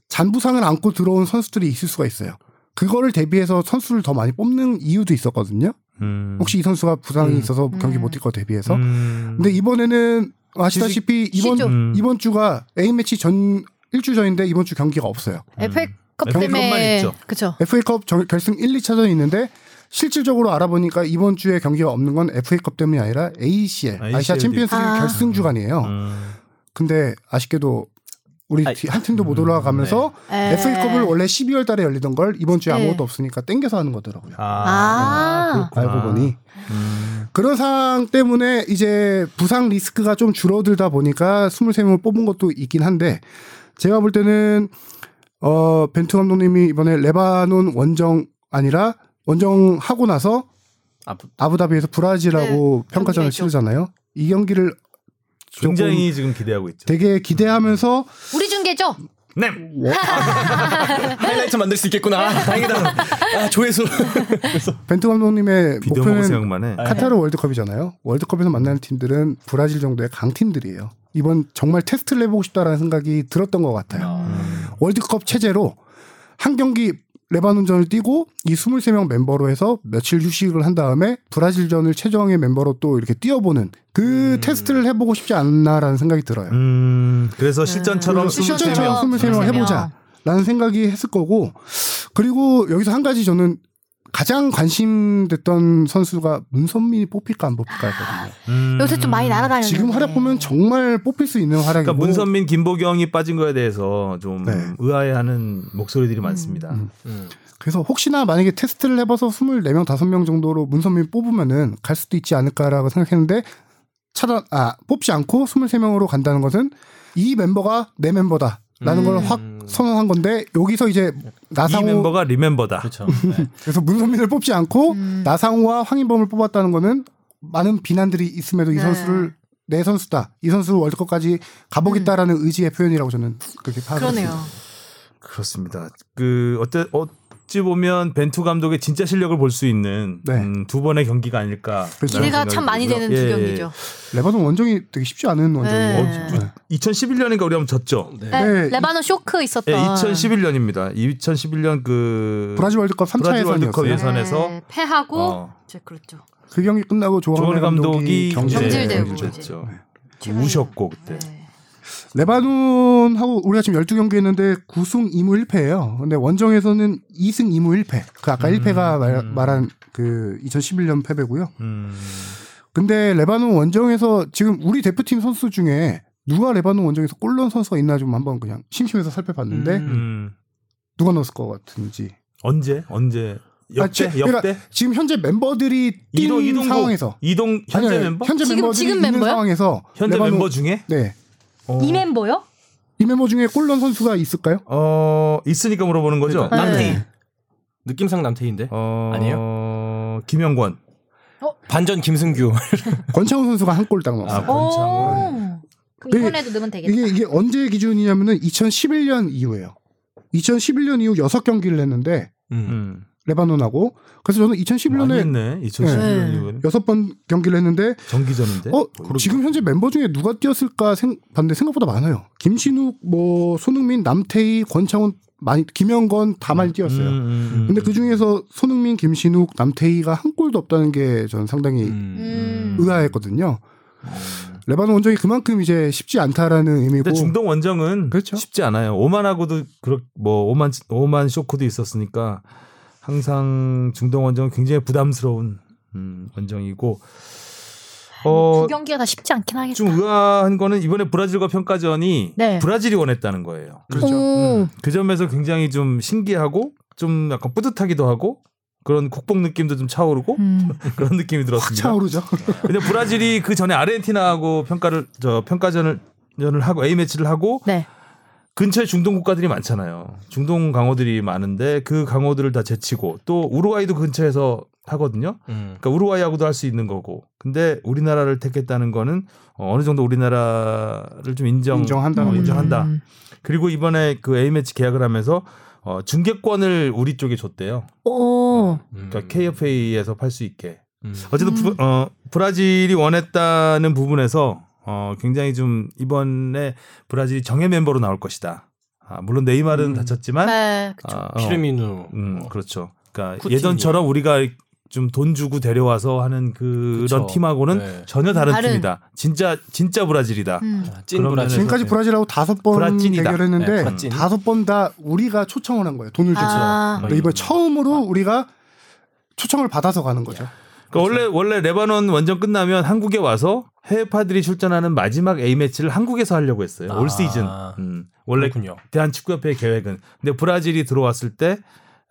잔부상을 안고 들어온 선수들이 있을 수가 있어요. 그거를 대비해서 선수를 더 많이 뽑는 이유도 있었거든요. 음. 혹시 이 선수가 부상이 음. 있어서 경기 음. 못뛸 거 대비해서. 음. 근데 이번에는 아시다시피 이번. 음. 이번 주가 A 매치 전 일주 전인데 이번 주 경기가 없어요. FA컵 FA 컵만 때문에 있죠. 그렇죠. FA컵 정- 결승 1, 2차전이 있는데 실질적으로 알아보니까 이번 주에 경기가 없는 건 FA컵 때문이 아니라 ACL, ACL 아시아 챔피언스 리그 아. 결승 주간이에요. 음. 근데 아쉽게도 우리 아이, 뒤- 한 팀도 못 올라가면서 네. FA컵을 원래 12월 달에 열리던 걸 이번 주에 네. 아무것도 없으니까 땡겨서 하는 거더라고요. 아. 그렇구나. 알고 보니 음. 그런 상황 때문에 이제 부상 리스크가 좀 줄어들다 보니까 23명을 뽑은 것도 있긴 한데 제가 볼 때는 어 벤투 감독님이 이번에 레바논 원정 아니라 원정 하고 나서 아, 아부 다비에서 브라질하고 네, 평가전을 치르잖아요. 이 경기를 굉장히 지금 기대하고 있죠. 되게 기대하면서 우리 중계죠. 네. 하이라이트 만들 수 있겠구나. 아, 다행이다. 아, 조회수. 벤투 감독님의 비디오 보고 목표는 생각만 해. 카타르 월드컵이잖아요. 월드컵에서 만나는 팀들은 브라질 정도의 강팀들이에요. 이번 정말 테스트를 해보고 싶다라는 생각이 들었던 것 같아요. 월드컵 체제로 한 경기 레바논전을 뛰고 이 23명 멤버로 해서 며칠 휴식을 한 다음에 브라질전을 최정의 멤버로 또 이렇게 뛰어보는 그 테스트를 해보고 싶지 않나라는 생각이 들어요. 음. 그래서 실전처럼 그래서 23명. 실전처럼 23명 23명. 해보자. 라는 생각이 했을 거고 그리고 여기서 한 가지 저는 가장 관심됐던 선수가 문선민이 뽑힐까 안 뽑힐까 했거든요. 음. 요새 좀 많이 날아다니는. 지금 활약 보면 정말 뽑힐 수 있는 활약이고 그러니까 문선민, 김보경이 빠진 거에 대해서 좀 네. 의아해하는 목소리들이 많습니다. 음. 음. 그래서 혹시나 만약에 테스트를 해봐서 24명, 5명 정도로 문선민 뽑으면은 갈 수도 있지 않을까라고 생각했는데 차단, 아, 뽑지 않고 23명으로 간다는 것은 이 멤버가 내 멤버다. 라는 걸 음. 확 선언한 건데 여기서 이제 이 나상호 멤버가 리멤버다. 그렇죠. 네. 그래서 문선민을 뽑지 않고 음. 나상호와 황인범을 뽑았다는 거는 많은 비난들이 있음에도 이 네. 선수를 내 선수다. 이 선수 월드컵까지 가보겠다라는 의지의 표현이라고 저는 그렇게 파악했습니다. 그러네요. 그렇습니다. 그 어때 어 찌 보면 벤투 감독의 진짜 실력을 볼 수 있는 네. 음, 두 번의 경기가 아닐까. 그렇죠. 기대가 참 많이 되는 두 경기죠. 레바논 원정이 되게 쉽지 않은 원정이에요. 네. 네. 2011년인가 우리 한번 졌죠. 네. 네, 네, 레바논 쇼크 있었던. 예, 2011년입니다. 2011년 그 브라질 월드컵 3차 브라질 월드컵. 예선에서 네, 패하고 어. 이제 그렇죠. 그 경기 끝나고 조원래 감독이 감독이 경질. 경질되고. 최근에. 우셨고 그때. 네. 레바논하고 우리가 지금 12경기 했는데 9승 2무 1패예요. 근데 원정에서는 2승 2무 1패. 그 아까 음, 1패가 말, 음. 말한 그 2011년 패배고요. 음. 근데 레바논 원정에서 지금 우리 대표팀 선수 중에 누가 레바논 원정에서 골 넣은 선수가 있나 좀 한번 그냥 심심해서 살펴봤는데 음. 음. 누가 넣었을 것 같은지. 언제 언제 역대 아, 지- 역대 그러니까 지금 현재 멤버들이 뛴 이동 이동 상황에서 이동 현재 아니, 멤버 현재 지금- 멤버들이 지금 멤버요? 상황에서 현재 레바논- 멤버 중에 네. 어, 이 멤버요? 이 멤버 중에 골 넣은 선수가 있을까요? 어 있으니까 물어보는 거죠. 그러니까 남태희 네. 느낌상 남태희인데 어, 아니에요? 김영권. 반전 김승규 권창훈 선수가 한 골 딱 넣었어요. 아, 권창훈. 오. 그럼 네. 이번에도 넣으면 되겠다. 이게 이게 언제 기준이냐면은 2011년 이후예요. 2011년 이후 6경기를 했는데 음. 음. 레바논하고 그래서 저는 많이 2011년에 했네. 2011년 네. 이후에는 여섯 번 경기를 했는데 정기전인데. 어 지금 현재 멤버 중에 누가 뛰었을까 생, 봤는데 생각보다 많아요. 김신욱, 뭐 손흥민, 남태희, 권창훈 많이 김영건 다 많이 뛰었어요. 음, 음, 음. 근데 그 중에서 손흥민, 김신욱, 남태희가 한 골도 없다는 게 저는 상당히 음. 의아했거든요. 레바논 원정이 그만큼 이제 쉽지 않다라는 의미고 근데 중동 원정은 그렇죠. 쉽지 않아요. 오만하고도 그렇 뭐 오만 오만 쇼크도 있었으니까 항상 중동 원정은 굉장히 부담스러운 음, 원정이고 어, 두 경기가 다 쉽지 않긴 하겠다. 좀 의아한 거는 이번에 브라질과 평가전이 네. 브라질이 원했다는 거예요. 그렇죠. 오. 그 점에서 굉장히 좀 신기하고 좀 약간 뿌듯하기도 하고 그런 국뽕 느낌도 좀 차오르고 음. 그런 느낌이 확 들었습니다. 차오르죠. 근데 브라질이 그 전에 아르헨티나하고 평가를 저 평가전을 전을 하고 A 매치를 하고 네. 근처에 중동 국가들이 많잖아요. 중동 강호들이 많은데 그 강호들을 다 제치고 또 우루과이도 근처에서 하거든요. 음. 그러니까 우루과이하고도 할 수 있는 거고. 근데 우리나라를 택했다는 거는 어, 어느 정도 우리나라를 좀 인정 인정한다. 어, 인정한다. 음. 그리고 이번에 그 A 매치 계약을 하면서 어, 중계권을 우리 쪽에 줬대요. 오. 그러니까 KFA에서 팔 수 있게. 음. 어쨌든 부, 어, 브라질이 원했다는 부분에서 어, 굉장히 좀 이번에 브라질이 정예 멤버로 나올 것이다. 아, 물론 네이마르는 음. 다쳤지만 네. 그쵸. 아, 어, 피르미누 음, 그렇죠. 그러니까 쿠티뉴. 예전처럼 우리가 좀 돈 주고 데려와서 하는 그런 그쵸. 팀하고는 네. 전혀 다른, 다른. 팀이다. 진짜 진짜 브라질이다. 음. 찐 그런 브라질 지금까지 브라질하고 다섯 번 브라찐이다. 대결했는데 네. 다섯 번 다 우리가 초청을 한 거예요. 돈을 주죠. 아. 이번 처음으로 우리가 초청을 받아서 가는 거죠. 그러니까 원래 원래 레바논 원정 끝나면 한국에 와서 해외파들이 출전하는 마지막 A 매치를 한국에서 하려고 했어요. 올 아. 시즌. 음, 원래 그렇군요. 대한축구협회의 계획은. 근데 브라질이 들어왔을 때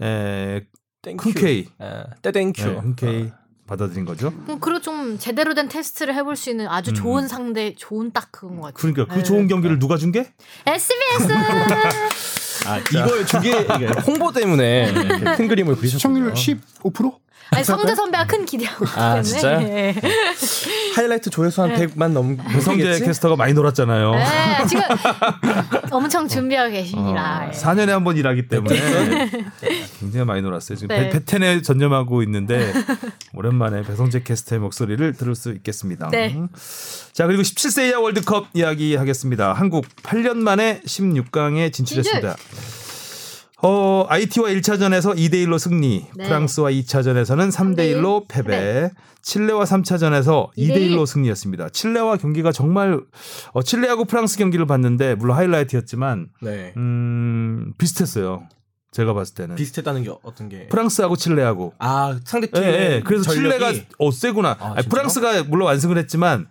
에, thank you. 흔쾌히 예, 떼 thank you. 네, 흔쾌히 받아들인 거죠. 그럼 그리고 좀 제대로 된 테스트를 해볼 수 있는 아주 음. 좋은 상대, 좋은 딱 그건 것 같아요. 그러니까 그 네. 좋은 경기를 누가 준 게? SBS. 아, 이걸 두개 홍보 때문에 큰 그림을 그리셨군요. 시청률 15%? 아니 성재 선배가 큰 기대하고 있기 아, 때문에. 진짜요? 네. 하이라이트 조회수 한 100만 넘 배성재 넘겠지? 캐스터가 많이 놀았잖아요. 네, 지금 엄청 준비하고 계십니다. 어, 예. 4년에 한 번 일하기 때문에 굉장히 많이 놀았어요. 지금 네. 베- 베텐에 전념하고 있는데 오랜만에 배성재 캐스터의 목소리를 들을 수 있겠습니다. 네. 음. 자 그리고 17세 이하 월드컵 이야기 하겠습니다. 한국 8년 만에 16강에 진출했습니다. 어, IT와 1차전에서 2대 1로 승리, 네. 프랑스와 2차전에서는 3대 1로 패배, 칠레와 3차전에서 2대 2대 1. 1로 승리했습니다. 칠레와 경기가 정말 어, 칠레하고 프랑스 경기를 봤는데 물론 하이라이트였지만 네. 음, 비슷했어요. 제가 봤을 때는. 비슷했다는 게 어떤 게? 프랑스하고 칠레하고. 아 상대 예, 팀의 예. 그래서 전력이 칠레가 어 세구나. 아, 아니? 프랑스가 물론 완승을 했지만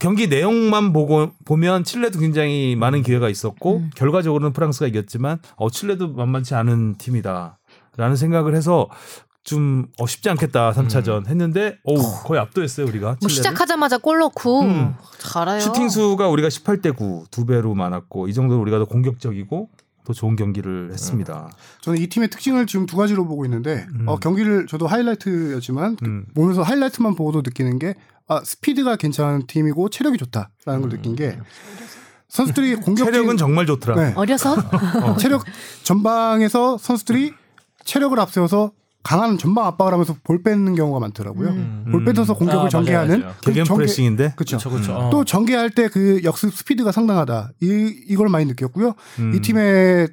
경기 내용만 보고 보면 칠레도 굉장히 많은 기회가 있었고 음. 결과적으로는 프랑스가 이겼지만 어 칠레도 만만치 않은 팀이다라는 생각을 해서 좀 어, 쉽지 않겠다 3차전 했는데 오 거의 압도했어요 우리가 뭐. 시작하자마자 골 넣고 음. 잘해요. 슈팅 수가 우리가 18대 9 두 배로 많았고 이 정도로 우리가 더 공격적이고 더 좋은 경기를 했습니다. 저는 이 팀의 특징을 지금 두 가지로 보고 있는데 어, 경기를 저도 하이라이트였지만 그 음. 보면서 하이라이트만 보고도 느끼는 게 아, 스피드가 괜찮은 팀이고 체력이 좋다라는 걸 느낀 게 선수들이 음. 체력은 정말 좋더라. 네. 어려서 체력 전방에서 선수들이 체력을 앞세워서 강한 전방 압박을 하면서 볼 뺏는 경우가 많더라고요. 음. 볼 뺏어서 공격을 아, 전개하는 맞아요, 맞아요. 그 개겐 전개- 프레싱인데. 그렇죠. 그렇죠, 그렇죠. 어. 또 전개할 때 그 역습 스피드가 상당하다. 이 이걸 많이 느꼈고요. 음. 이 팀의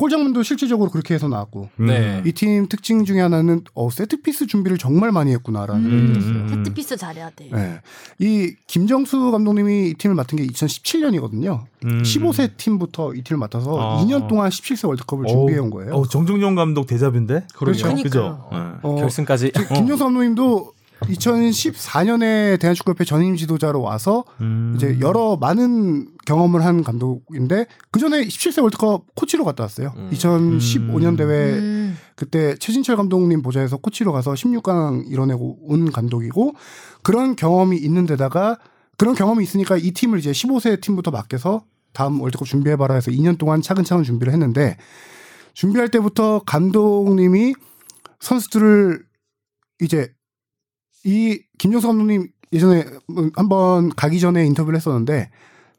골장문도 실질적으로 그렇게 해서 나왔고 네. 이 팀 특징 중에 하나는 어, 세트피스 준비를 정말 많이 했구나라는 음. 생각이 들었어요. 세트피스 잘해야 돼. 네. 이 김정수 감독님이 이 팀을 맡은 게 2017년이거든요. 음. 15세 팀부터 이 팀을 맡아서 아. 2년 동안 17세 월드컵을 준비해 온 거예요. 어, 정종용 감독 대자뷰인데? 그렇죠. 그죠? 네. 어, 결승까지 지- 김정수 감독님도 2014년에 대한축구협회 전임 지도자로 와서 음. 이제 여러 많은 경험을 한 감독인데 그 전에 17세 월드컵 코치로 갔다 왔어요. 음. 2015년 대회 음. 그때 최진철 감독님 보좌에서 코치로 가서 16강 이뤄내고 온 감독이고 그런 경험이 있는 데다가 그런 경험이 있으니까 이 팀을 이제 15세 팀부터 맡겨서 다음 월드컵 준비해봐라 해서 2년 동안 차근차근 준비를 했는데 준비할 때부터 감독님이 선수들을 이제 이 김정수 감독님 예전에 한번 가기 전에 인터뷰를 했었는데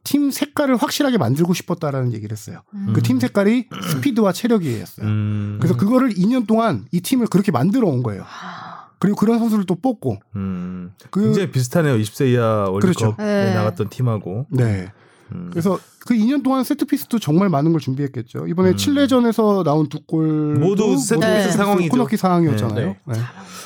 팀 색깔을 확실하게 만들고 싶었다라는 얘기를 했어요. 음. 그팀 색깔이 스피드와 체력이었어요. 음. 그래서 그거를 2년 동안 이 팀을 그렇게 만들어 온 거예요. 그리고 그런 선수를 또 뽑고 음. 그 굉장히 비슷하네요. 20세 이하 월드컵에 그렇죠. 네. 나갔던 팀하고. 네. 음. 그래서 그 2년 동안 세트피스도 정말 많은 걸 준비했겠죠. 이번에 음. 칠레전에서 나온 두 골 모두 세트피스 상황이죠. 코너킥 상황이었잖아요. 네, 네.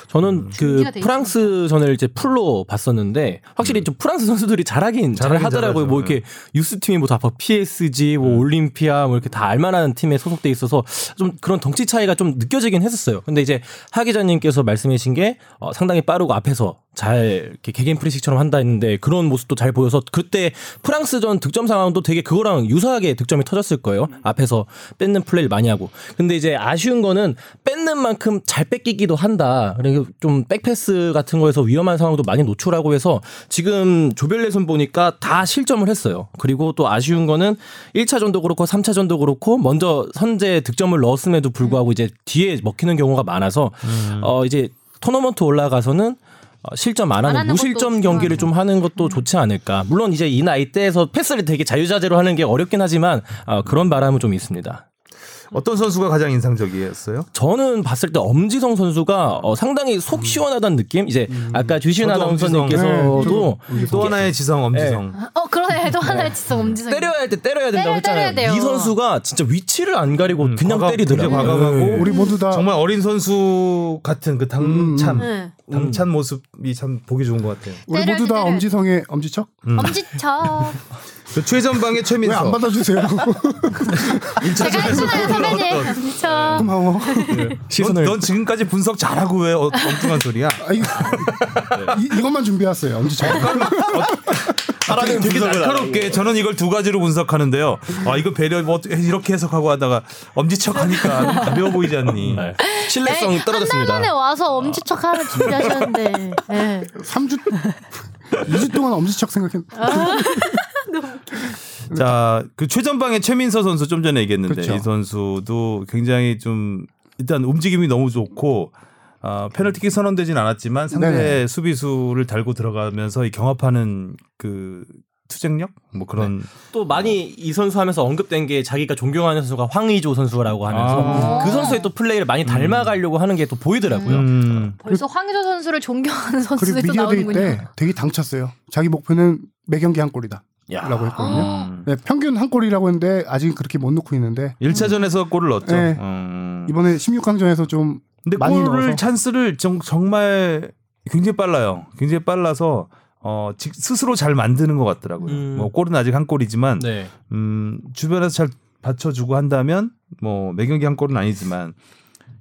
저는 그 준비가 돼 프랑스 전을 이제 풀로 봤었는데 확실히 좀 프랑스 선수들이 잘하긴 잘 음. 잘하긴 하더라고요. 잘하죠. 뭐 이렇게 유스 팀이 뭐다 PSG, 뭐 음. 올림피아 뭐 이렇게 다 알만한 팀에 소속돼 있어서 좀 그런 덩치 차이가 좀 느껴지긴 했었어요. 근데 이제 하 기자님께서 말씀하신 게 어, 상당히 빠르고 앞에서 잘 이렇게 개개인 프리식처럼 한다 했는데 그런 모습도 잘 보여서 그때 프랑스전 득점 상황도 되게 그거랑 유사하게 득점이 터졌을 거예요. 앞에서 뺏는 플레이를 많이 하고. 근데 이제 아쉬운 거는 뺏는 만큼 잘 뺏기기도 한다. 그리고 좀 백패스 같은 거에서 위험한 상황도 많이 노출하고 해서 지금 조별 예선 보니까 다 실점을 했어요. 그리고 또 아쉬운 거는 1차전도 그렇고 3차전도 그렇고 먼저 선제 득점을 넣었음에도 불구하고 이제 뒤에 먹히는 경우가 많아서 어 이제 토너먼트 올라가서는 어, 실점 안안 하는 하는 무실점 경기를 좀 하는 것도 좋지 않을까. 물론 이제 이 나이 대에서 패스를 되게 자유자재로 하는 게 어렵긴 하지만 어, 그런 바람은 좀 있습니다. 어떤 선수가 가장 인상적이었어요? 저는 봤을 때 엄지성 선수가 어, 상당히 속 시원하다는 느낌. 이제 아까 주신 아나운서님께서도. 네, 또 하나의 지성 엄지성. 어 그러네 또 하나의 지성 엄지성. 때려야 할 때 때려야 된다고 때려- 했잖아요. 돼요. 이 선수가 진짜 위치를 안 가리고 음, 그냥 과감- 때리더라고요. 과감하고 네. 우리 모두 다 정말 어린 선수 같은 그 당찬 네. 당찬 모습이 참 보기 좋은 것 같아요. 우리 모두 돼, 다 엄지성의 엄지척? 엄지척. 그 최전방의 왜 최민서. 안 받아주세요? 제가 했잖아요 선배님. 엄지척. 고마워. 시선을 넌, 넌 지금까지 분석 잘하고 왜 어- 엉뚱한 소리야? 아, 이거, 이, 이것만 준비했어요. 엄지척. 되게, 되게 날카롭게 저는 이걸 두 가지로 분석하는데요. 아 이거 배려 뭐 이렇게 해석하고 하다가 엄지척 하니까 너무 가벼워 보이지 않니? 네. 신뢰성 한달 떨어졌습니다. 만에 와서 엄지척 하나 준비하셨는데. 네. 3주 2주 동안 엄지척 생각했는데. 자, 그 최전방의 최민서 선수 좀 전에 얘기했는데 그렇죠. 이 선수도 굉장히 좀 일단 움직임이 너무 좋고 아, 페널티킥 선언되진 않았지만 상대 네네. 수비수를 달고 들어가면서 이 경합하는 그 투쟁력 뭐 그런 또 많이 이 선수 하면서 언급된 게 자기가 존경하는 선수가 황의조 선수라고 하면서 아. 그 선수의 또 플레이를 많이 닮아가려고 하는 게 또 보이더라고요. 음, 벌써 황희조 선수를 존경하는 선수들이 나오는군요. 때 되게 당찼어요. 자기 목표는 매 경기 한 골이다. 야. 라고 했거든요. 음. 네, 평균 한 골이라고 했는데 아직 그렇게 못 넣고 있는데 1차전에서 골을 넣었죠. 네. 음. 이번에 16강전에서 좀 근데 많이 골을 넣어서. 찬스를 정, 정말 굉장히 빨라요. 굉장히 빨라서 어, 직- 스스로 잘 만드는 것 같더라고요. 음. 뭐 골은 아직 한 골이지만 네. 음, 주변에서 잘 받쳐주고 한다면 뭐 매경기 한 골은 아니지만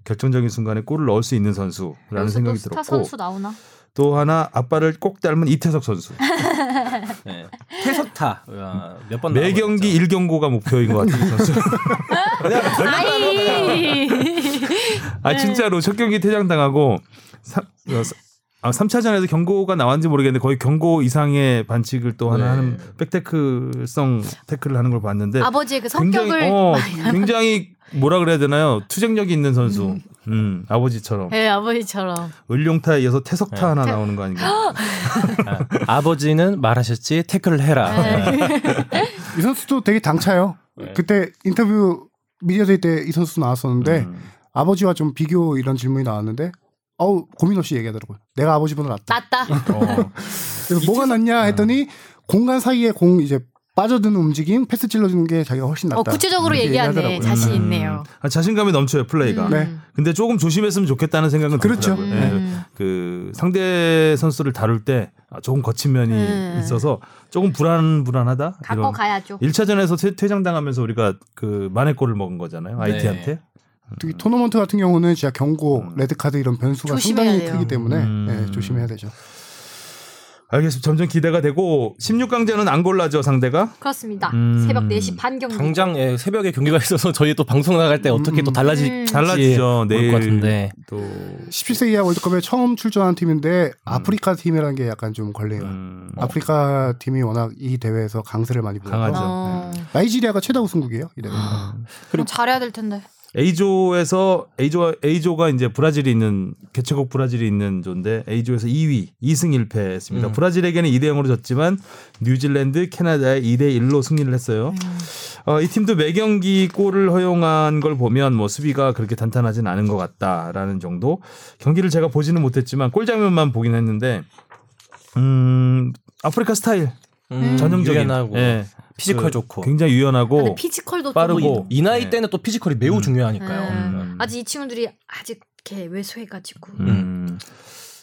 결정적인 순간에 골을 넣을 수 있는 선수라는 생각이 들었고 선수 나오나? 또 하나 아빠를 꼭 닮은 이태석 선수 네. 태석타 몇번 매 경기 1 경고가 목표인 것 같은 이 선수. 아이. 아 진짜로 첫 경기 퇴장 당하고 삼, 어, 사- 아, 3차전에서 경고가 나왔는지 모르겠는데 거의 경고 이상의 반칙을 또 하나 네. 하는 백테크성 태클을 하는 걸 봤는데 아버지의 그 성격을 굉장히 어, 굉장히 뭐라 그래야 되나요? 투쟁력이 있는 선수. 음, 아버지처럼 네, 아버지처럼. 을룡타에 이어서 태석타 네. 하나 나오는 거 아닌가? 아버지는 말하셨지 태클을 해라. 네. 이 선수도 되게 당차요. 네. 그때 인터뷰 media day 때 이 선수 나왔었는데 음. 아버지와 좀 비교 이런 질문이 나왔는데 어우 고민 없이 얘기하더라고요. 내가 아버지보다 낫다. 낫다. 어. 그래서 뭐가 낫냐 했더니 공간 사이에 공 이제 빠져드는 움직임, 패스 찔러주는 게 자기가 훨씬 낫다. 어, 구체적으로 얘기하네. 자신 음. 있네요. 아, 자신감이 넘쳐요 플레이가. 네. 근데 조금 조심했으면 좋겠다는 생각은 그렇죠. 예. 음. 그 상대 선수를 다룰 때 아, 조금 거친 면이 음. 있어서 조금 불안 불안하다. 갖고 가야죠. 1차전에서 퇴장당하면서 우리가 그 만회 골을 먹은 거잖아요. 네. 아이티한테. 특히 토너먼트 같은 경우는 진짜 경고, 음. 레드 카드 이런 변수가 상당히 돼요. 크기 때문에 음. 네, 조심해야 되죠. 알겠습니다. 점점 기대가 되고 16강전은 앙골라죠 상대가. 그렇습니다. 음. 새벽 4시 반 경기. 당장 예, 새벽에 경기가 있어서 저희 또 방송 나갈 때 어떻게 또 달라지 음. 달라지죠. 것 같은데. 또 17세 이하 월드컵에 처음 출전한 팀인데 아프리카 팀이라는 게 약간 좀 걸려요. 음, 아프리카 팀이 워낙 이 대회에서 강세를 많이 보여서 강하죠. 어. 나이지리아가 최다 우승국이에요. 이 대회. 그럼 잘해야 될 텐데. A조에서 A조 A조가 이제 브라질이 있는 개최국 브라질이 있는 조인데 A조에서 2위 2승 1패했습니다. 음. 브라질에게는 2대 0으로 졌지만 뉴질랜드, 캐나다에 2대 1로 승리를 했어요. 어, 이 팀도 매 경기 골을 허용한 걸 보면 뭐 수비가 그렇게 단단하진 않은 것 같다라는 정도. 경기를 제가 보지는 못했지만 골 장면만 보긴 했는데 음 아프리카 스타일 음, 전형적인 예, 피지컬 그 좋고. 굉장히 유연하고 피지컬도 빠르고. 좀 이 나이 네. 때는 또 피지컬이 매우 음. 중요하니까요. 음. 음. 아직 이 친구들이 아직 이렇게 왜소해가지고. 음.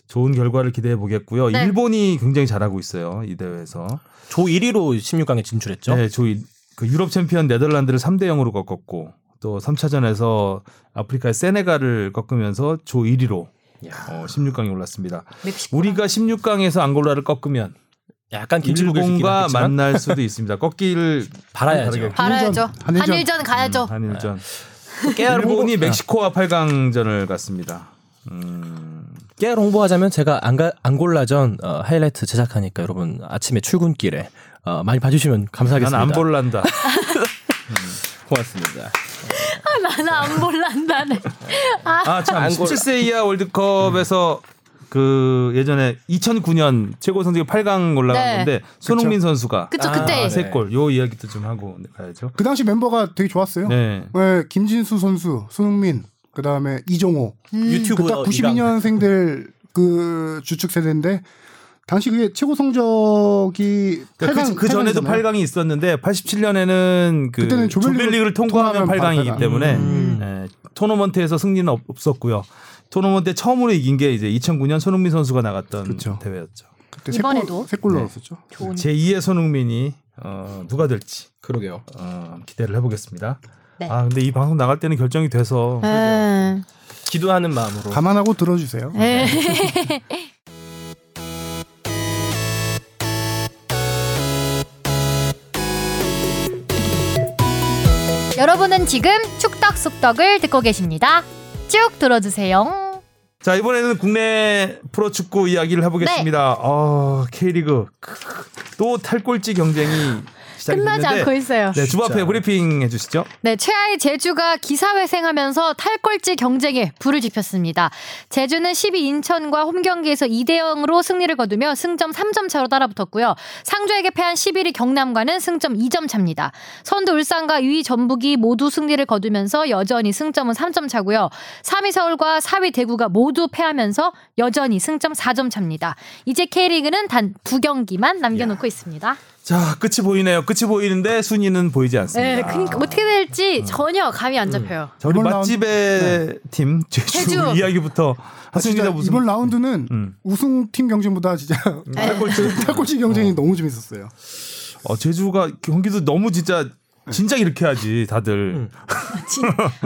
좋은 결과를 기대해 보겠고요. 네. 일본이 굉장히 잘하고 있어요. 이 대회에서. 조 1위로 16강에 진출했죠. 네, 저희 그 유럽 챔피언 네덜란드를 3대 0으로 꺾었고 또 3차전에서 아프리카의 세네갈을 꺾으면서 조 1위로 어, 16강에 올랐습니다. 멕시코. 우리가 16강에서 앙골라를 꺾으면 약간 하겠지만 만날 수도 있습니다. 꺾기를 바라야죠. 바라야죠. 한일전. 한일전, 가야죠. 음, 한일전. 깨알 일본이 홍보- 멕시코와 8강전을 갔습니다. 음, 깨알 홍보하자면 제가 안가, 앙골라전 어, 하이라이트 제작하니까 여러분 아침에 출근길에 어, 많이 봐주시면 감사하겠습니다. 난 안 볼란다. 고맙습니다. 나는 안 볼란다네. 아, 참. 안 골- 17세 이하 월드컵에서 그 예전에 2009년 최고 성적이 8강 올라간 네. 건데 손흥민 선수가 그쵸, 아, 그때. 네. 세 골. 요 이야기도 좀 하고 가야죠. 그 당시 멤버가 되게 좋았어요. 네. 네, 김진수 선수, 손흥민, 그 다음에 이종호. 유튜브 그딱 92년생들 그 주축 세대인데 당시 그게 최고 성적이 그러니까 8강, 그, 그 전에도 8강이 있었는데 87년에는 그 조별리그를 조별리그를 통과하면 통과하면 8강이기 팔강. 때문에 음. 예, 토너먼트에서 승리는 없- 없었고요. 토너먼트에 처음으로 이긴 게 이제 2009년 손흥민 선수가 나갔던 그쵸. 대회였죠. 그때 이번에도? 세골 네. 넣었었죠. 제 2의 손흥민이 어, 누가 될지 그러게요. 어, 기대를 해보겠습니다. 네. 아 근데 이 방송 나갈 때는 결정이 돼서 음. 기도하는 마음으로. 감안하고 들어주세요. 네. 여러분은 지금 축덕 속덕을 듣고 계십니다. 쭉 들어주세요. 자 이번에는 국내 프로축구 이야기를 해보겠습니다. 어, K리그 또 탈꼴찌 경쟁이 끝나지 됐는데 않고 있어요. 네, 주바페 진짜. 브리핑 해주시죠. 네, 최하의 제주가 기사회생하면서 탈꼴찌 경쟁에 불을 지폈습니다. 제주는 12 인천과 홈 경기에서 2대 0으로 승리를 거두며 승점 3점 차로 따라붙었고요. 상주에게 패한 11위 경남과는 승점 2점 차입니다. 선두 울산과 2위 전북이 모두 승리를 거두면서 여전히 승점은 3점 차고요. 3위 서울과 4위 대구가 모두 패하면서 여전히 승점 4점 차입니다. 이제 K리그는 단 두 경기만 남겨놓고 있습니다. 자 끝이 보이네요. 끝이 보이는데 순위는 보이지 않습니다. 네, 그러니까 어떻게 될지 전혀 감이 안 잡혀요. 자 우리 맛집의 팀 제주, 제주. 이야기부터 아, 기자 무슨 이번 라운드는 음. 우승팀 경쟁보다 진짜 탈꼴찌, 탈꼴찌 경쟁이 너무 재밌었어요. 어, 제주가 경기도 너무 진짜 진짜 이렇게 하지 다들 진,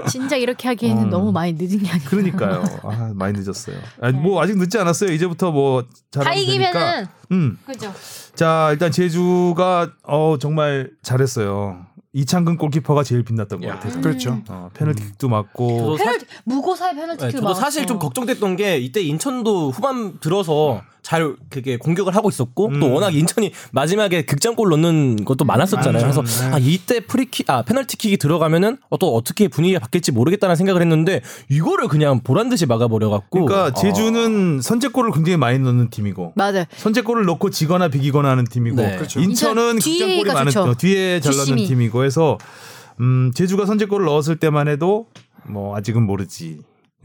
진짜 이렇게 하기에는 음. 너무 많이 늦은 게 아니라. 그러니까요. 아, 많이 늦었어요. 아, 뭐 아직 늦지 않았어요. 이제부터 뭐다 잘하면 이기면은. 음. 그죠. 자 일단 제주가 어 정말 잘했어요. 이창근 골키퍼가 제일 빛났던 것 야. 같아요. 그렇죠. 어, 페널티킥도 막고 페널티 무고사의 네, 페널티킥 저도 사실 좀 걱정됐던 게 이때 인천도 후반 들어서 잘 그게 공격을 하고 있었고 또 음. 워낙 인천이 마지막에 극장골 넣는 것도 많았었잖아요. 맞아요. 그래서 네. 아 이때 프리킥 아 페널티킥이 들어가면은 어, 또 어떻게 분위기가 바뀔지 모르겠다는 생각을 했는데 이거를 그냥 보란 듯이 막아버려 갖고 그러니까 제주는 선제골을 굉장히 많이 넣는 팀이고 맞아요. 선제골을 넣고 지거나 비기거나 하는 팀이고 네. 그렇죠. 인천은 인천 극장골이 많은 좋죠. 어, 뒤에 잘 넣는. 팀이고 해서 음, 제주가 선제골을 넣었을 때만 해도 뭐 아직은 모르지.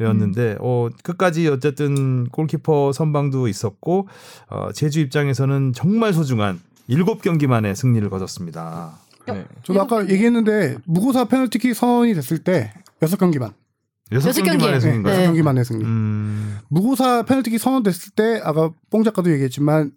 였는데 어 끝까지 어쨌든 골키퍼 선방도 있었고 어 제주 입장에서는 정말 소중한 7경기 만에 승리를 거뒀습니다. 네. 저도 아까 얘기했는데 무고사 페널티킥 선언이 됐을 때 여섯 경기만, 여섯 여섯 경기 경기. 만에 네, 승인가요? 여섯 네. 경기 만에 승리. 음. 무고사 페널티킥 선언됐을 때 아까 뽕 작가도 얘기했지만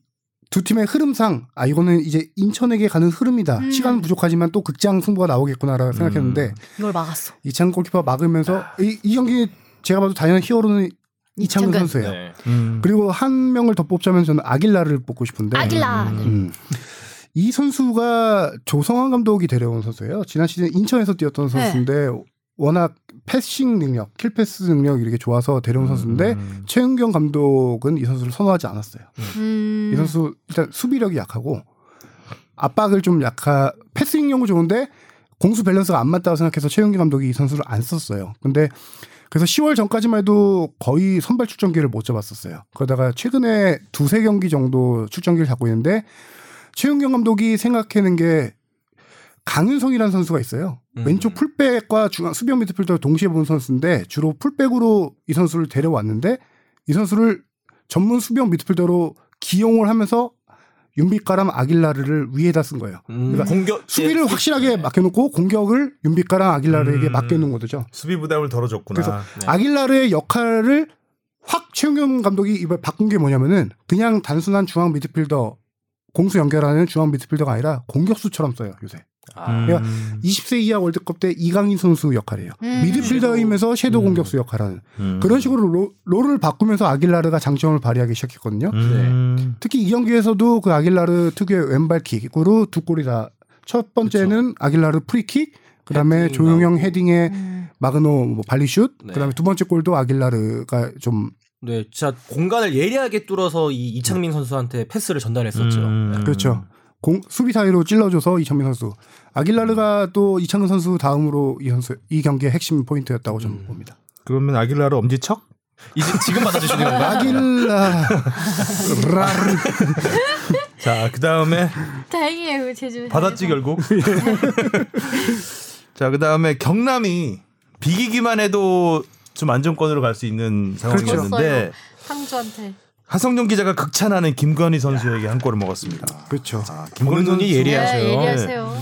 두 팀의 흐름상 아 이거는 이제 인천에게 가는 흐름이다. 음. 시간은 부족하지만 또 극장 승부가 나오겠구나라고 생각했는데 이걸 막았어. 이창근 골키퍼 막으면서 이, 이 경기 제가 봐도 당연한 히어로는 이창근 이창근. 선수예요. 네. 음. 그리고 한 명을 더 뽑자면 저는 아길라를 뽑고 싶은데 아길라. 음. 이 선수가 조성환 감독이 데려온 선수예요. 지난 시즌 인천에서 뛰었던 네. 선수인데 워낙 패싱 능력, 킬패스 능력이 이렇게 좋아서 데려온 선수인데 음. 최은경 감독은 이 선수를 선호하지 않았어요. 음. 이 선수 일단 수비력이 약하고 압박을 좀 약하 패스ing 경우 좋은데 공수 밸런스가 안 맞다고 생각해서 최은경 감독이 이 선수를 안 썼어요. 근데 그래서 10월 전까지만 해도 거의 선발 출전기를 못 잡았었어요. 그러다가 최근에 두세 경기 정도 출전기를 잡고 있는데 최은경 감독이 생각하는 게 강윤성이라는 선수가 있어요. 음. 왼쪽 풀백과 중앙 수비형 미드필더를 동시에 본 선수인데 주로 풀백으로 이 선수를 데려왔는데 이 선수를 전문 수비형 미드필더로 기용을 하면서 윤빛가람 아길라르를 위에다 쓴 거예요. 음, 그러니까 공격 수비를 예. 확실하게 맡겨놓고 공격을 윤빛가람 아길라르에게 음. 맡겨놓은 거죠. 수비 부담을 덜어줬구나. 그래서 네. 아길라르의 역할을 확 최용현 감독이 이번에 바꾼 게 뭐냐면은 그냥 단순한 중앙 미드필더 공수 연결하는 중앙 미드필더가 아니라 공격수처럼 써요 요새. 아, 그러니까 20세 이하 월드컵 때 이강인 선수 역할이에요. 음. 미드필더이면서 shadow 음. 공격수 역할하는 음. 그런 식으로 로, role을 바꾸면서 아길라르가 장점을 발휘하기 시작했거든요. 음. 특히 이 경기에서도 그 아길라르 특유의 왼발킥으로 두 골이 다 첫 번째는 아길라르 프리킥, 그다음에 헤딩 조용형. 헤딩에 음. 마그노 뭐 발리슛, 네. 그다음에 두 번째 골도 아길라르가 좀 네, 진짜 공간을 예리하게 뚫어서 이 이창민 선수한테 패스를 전달했었죠. 음. 네. 그렇죠. 공, 수비 사이로 찔러줘서 이창민 선수. 아길라르가 또 이창근 선수 다음으로 이 선수 이 경기의 핵심 포인트였다고 저는 음. 봅니다. 그러면 아길라르 엄지척? 이제 지금 받아주시는 건가요? 아길라 라르 자, 그 다음에 다행이에요. 제주. 받았지 결국. 자, 그 다음에 경남이 비기기만 해도 좀 안정권으로 갈 수 있는 상황이었는데 그렇죠. 상주한테. 하성룡 기자가 극찬하는 김건희 선수에게 한 골을 먹었습니다. 그렇죠. 아, 눈이 선수 예리하세요. 네, 예리하세요.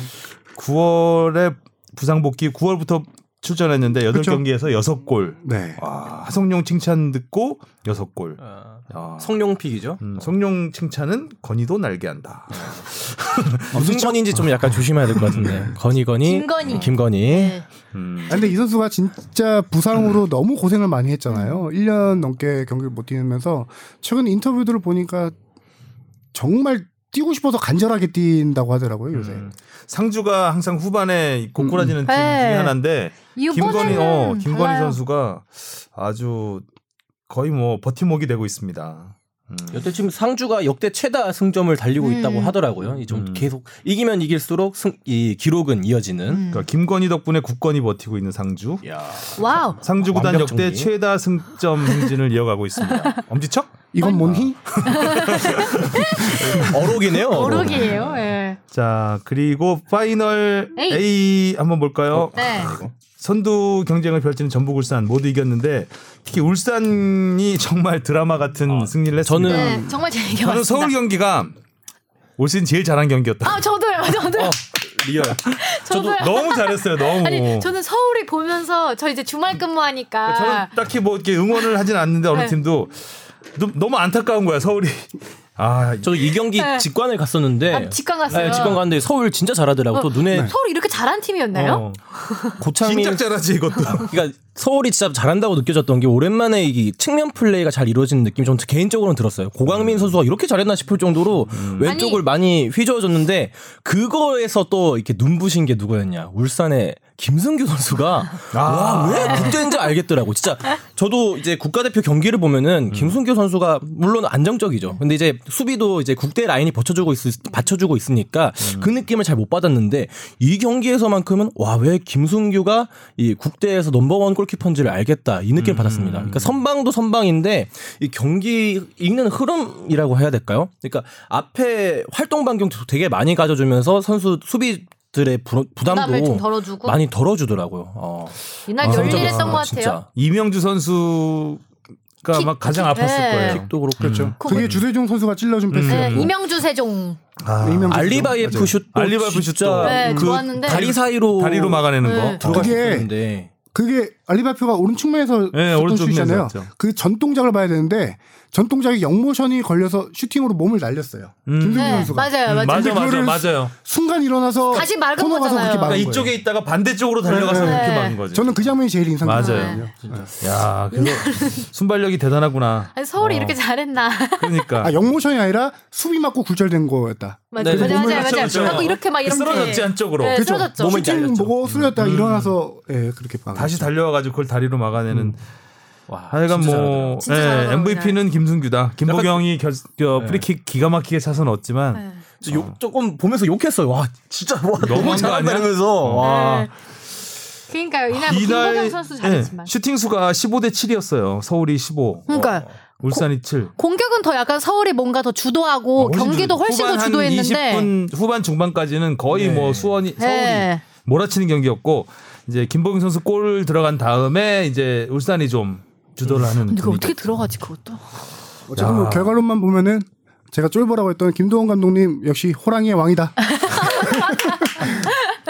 9월에 부상 복귀 9월부터 출전했는데 그렇죠. 8경기에서 6골. 네. 와, 하성룡 칭찬 듣고 6골. 아, 아, 성룡 픽이죠. 음, 성룡 칭찬은 건희도 날개한다. 무슨 건인지 좀 약간 조심해야 될 것 같은데. 건이 건이 김건희. 김건희. 네. 음. 아, 근데 이 선수가 진짜 부상으로 너무 고생을 많이 했잖아요. 1년 넘게 경기를 못 뛰면서 최근 인터뷰들을 보니까 정말 뛰고 싶어서 간절하게 뛴다고 하더라고요, 요새. 음. 상주가 항상 후반에 고꾸라지는 팀 네. 중에 하나인데 김건희 어 김건희 달라요. 선수가 아주 거의 뭐 버팀목이 되고 있습니다. 음. 여태 지금 상주가 역대 최다 승점을 달리고 음. 있다고 하더라고요. 이좀 음. 계속 이기면 이길수록 승, 이 기록은 이어지는. 음. 그러니까 김건희 덕분에 굳건히 버티고 있는 상주. 야. wow. 상주 구단 역대 정리. 최다 승점 행진을 이어가고 있습니다. 엄지척? 이건 뭔희? 어록이네요. 어록. 어록이에요. 예. 자 그리고 final A. A, 한번 볼까요? 네. 선두 경쟁을 펼치는 전북 울산 모두 이겼는데 특히 울산이 정말 드라마 같은 아, 승리를 했습니다. 저는- 네. 정말 재밌게 저는 봤습니다. 서울 경기가 올 시즌 제일 잘한 경기였다. 아, 저도요. 저도요. 어, real. 저도요. 너무 잘했어요. 너무. 아니, 저는 서울이 보면서 저 이제 주말 근무하니까 저는 딱히 뭐 이렇게 응원을 하진 않는데 어느 네. 팀도 너- 너무 안타까운 거야 서울이. 아 저도 이 경기 네. 직관을 갔었는데. 아, 직관 갔어요. 네, 직관 갔는데 서울 진짜 잘하더라고. 또 눈에 서울이 이렇게 잘한 팀이었나요? 어, 고창민 진짜 잘하지 이것도. 그러니까 서울이 진짜 잘한다고 느껴졌던 게 오랜만에 이 측면 플레이가 잘 이루어지는 느낌이 좀 개인적으로는 들었어요. 고강민 선수가 이렇게 잘했나 싶을 정도로 왼쪽을 아니. 많이 휘저어줬는데 그거에서 또 이렇게 눈부신 게 누구였냐? 울산의 김승규 선수가 와왜 국대인지 알겠더라고. 진짜 저도 이제 국가대표 경기를 보면은 김승규 선수가 물론 안정적이죠. 근데 이제 수비도 이제 국대 라인이 받쳐주고 있 받쳐주고 있으니까 그 느낌을 잘 못 받았는데 이 경기에서만큼은 와 왜 김승규가 이 국대에서 넘버원 골키퍼인지를 알겠다 이 느낌 을 받았습니다. 그러니까 선방도 선방인데 이 경기 읽는 흐름이라고 해야 될까요? 그러니까 앞에 활동 반경도 되게 많이 가져주면서 선수 수비 들의 부, 부담도 덜어주고 많이 덜어주더라고요. 어. 이날 아, 열일했던 것 같아요. 진짜. 이명주 선수 킥, 아마 가장 킥. 아팠을 네. 거예요. 또 그렇고 그렇죠. 그거- 그게 주세종 선수가 찔러준 음. 네, 이명주 세종. 아, 이명주 알리바이프. 슛도 알리바이프 슛도 네, 그 좋았는데. 다리 사이로 다리로 막아내는 네. 거. 들어갔었는데 그게 알리바이프가 오른 측면에서 네, 쳤던 오른쪽 슛이잖아요. 그 전 동작을 봐야 되는데 전 동작이 영모션이 걸려서 슈팅으로 몸을 날렸어요. 음. 김승규 네, 선수가 맞아요, 맞아요. 맞아 근데 맞아 그거를 맞아요. 순간 일어나서 다시 가서 거잖아요. 그렇게 막은 그러니까 거예요. 이쪽에 있다가 반대쪽으로 달려가서 네. 그렇게 막은 거죠. 저는 그 장면이 제일 인상적이었어요. 맞아요. 야, 그거 순발력이 대단하구나. 아니, 서울이 어. 이렇게 잘했나. 그러니까 아 영모션이 아니라 수비 맞고 굴절된 거였다. 맞아요, 네, 맞아요, 몸을 맞아요, 맞아요. 맞췄죠. 하고 이렇게 막 이렇게. 쓰러졌지 한쪽으로. 네, 그렇죠. 쓰러졌죠. 몸을 잘렸죠. 보고 쓰렸다가 음. 일어나서 예 그렇게 다시. 달려 와가지고 그걸 다리로 막아내는. 와, 하여간 진짜 뭐 예, 잘하더라고요, MVP는 김승규다. 김보경이 결, 저 네. 프리킥 기가 막히게 차서 넣었지만 네. 저 욕, 조금 보면서 욕했어요. 와, 진짜 와, 너무한 너무 거 잘한다 아니야? 이러면서 와. 네. 그러니까요. 이날 뭐 김보경 선수 잘했지만. 예, 슈팅 수가 15대 7이었어요. 서울이 15, 그러니까 울산이 7. 공격은 더 약간 서울이 뭔가 더 주도하고 훨씬 경기도 주- 훨씬 더 주도했는데. 20분 후반 중반까지는 거의 네. 뭐 수원이 서울이 네. 몰아치는 경기였고 이제 김보경 선수 골 들어간 다음에 이제 울산이 좀 주도를 하는. 근데 분위기가 어떻게 들어가지 그것도? 어쨌든 뭐 결과론만 보면은 제가 쫄보라고 했던 김도원 감독님 역시 호랑이의 왕이다.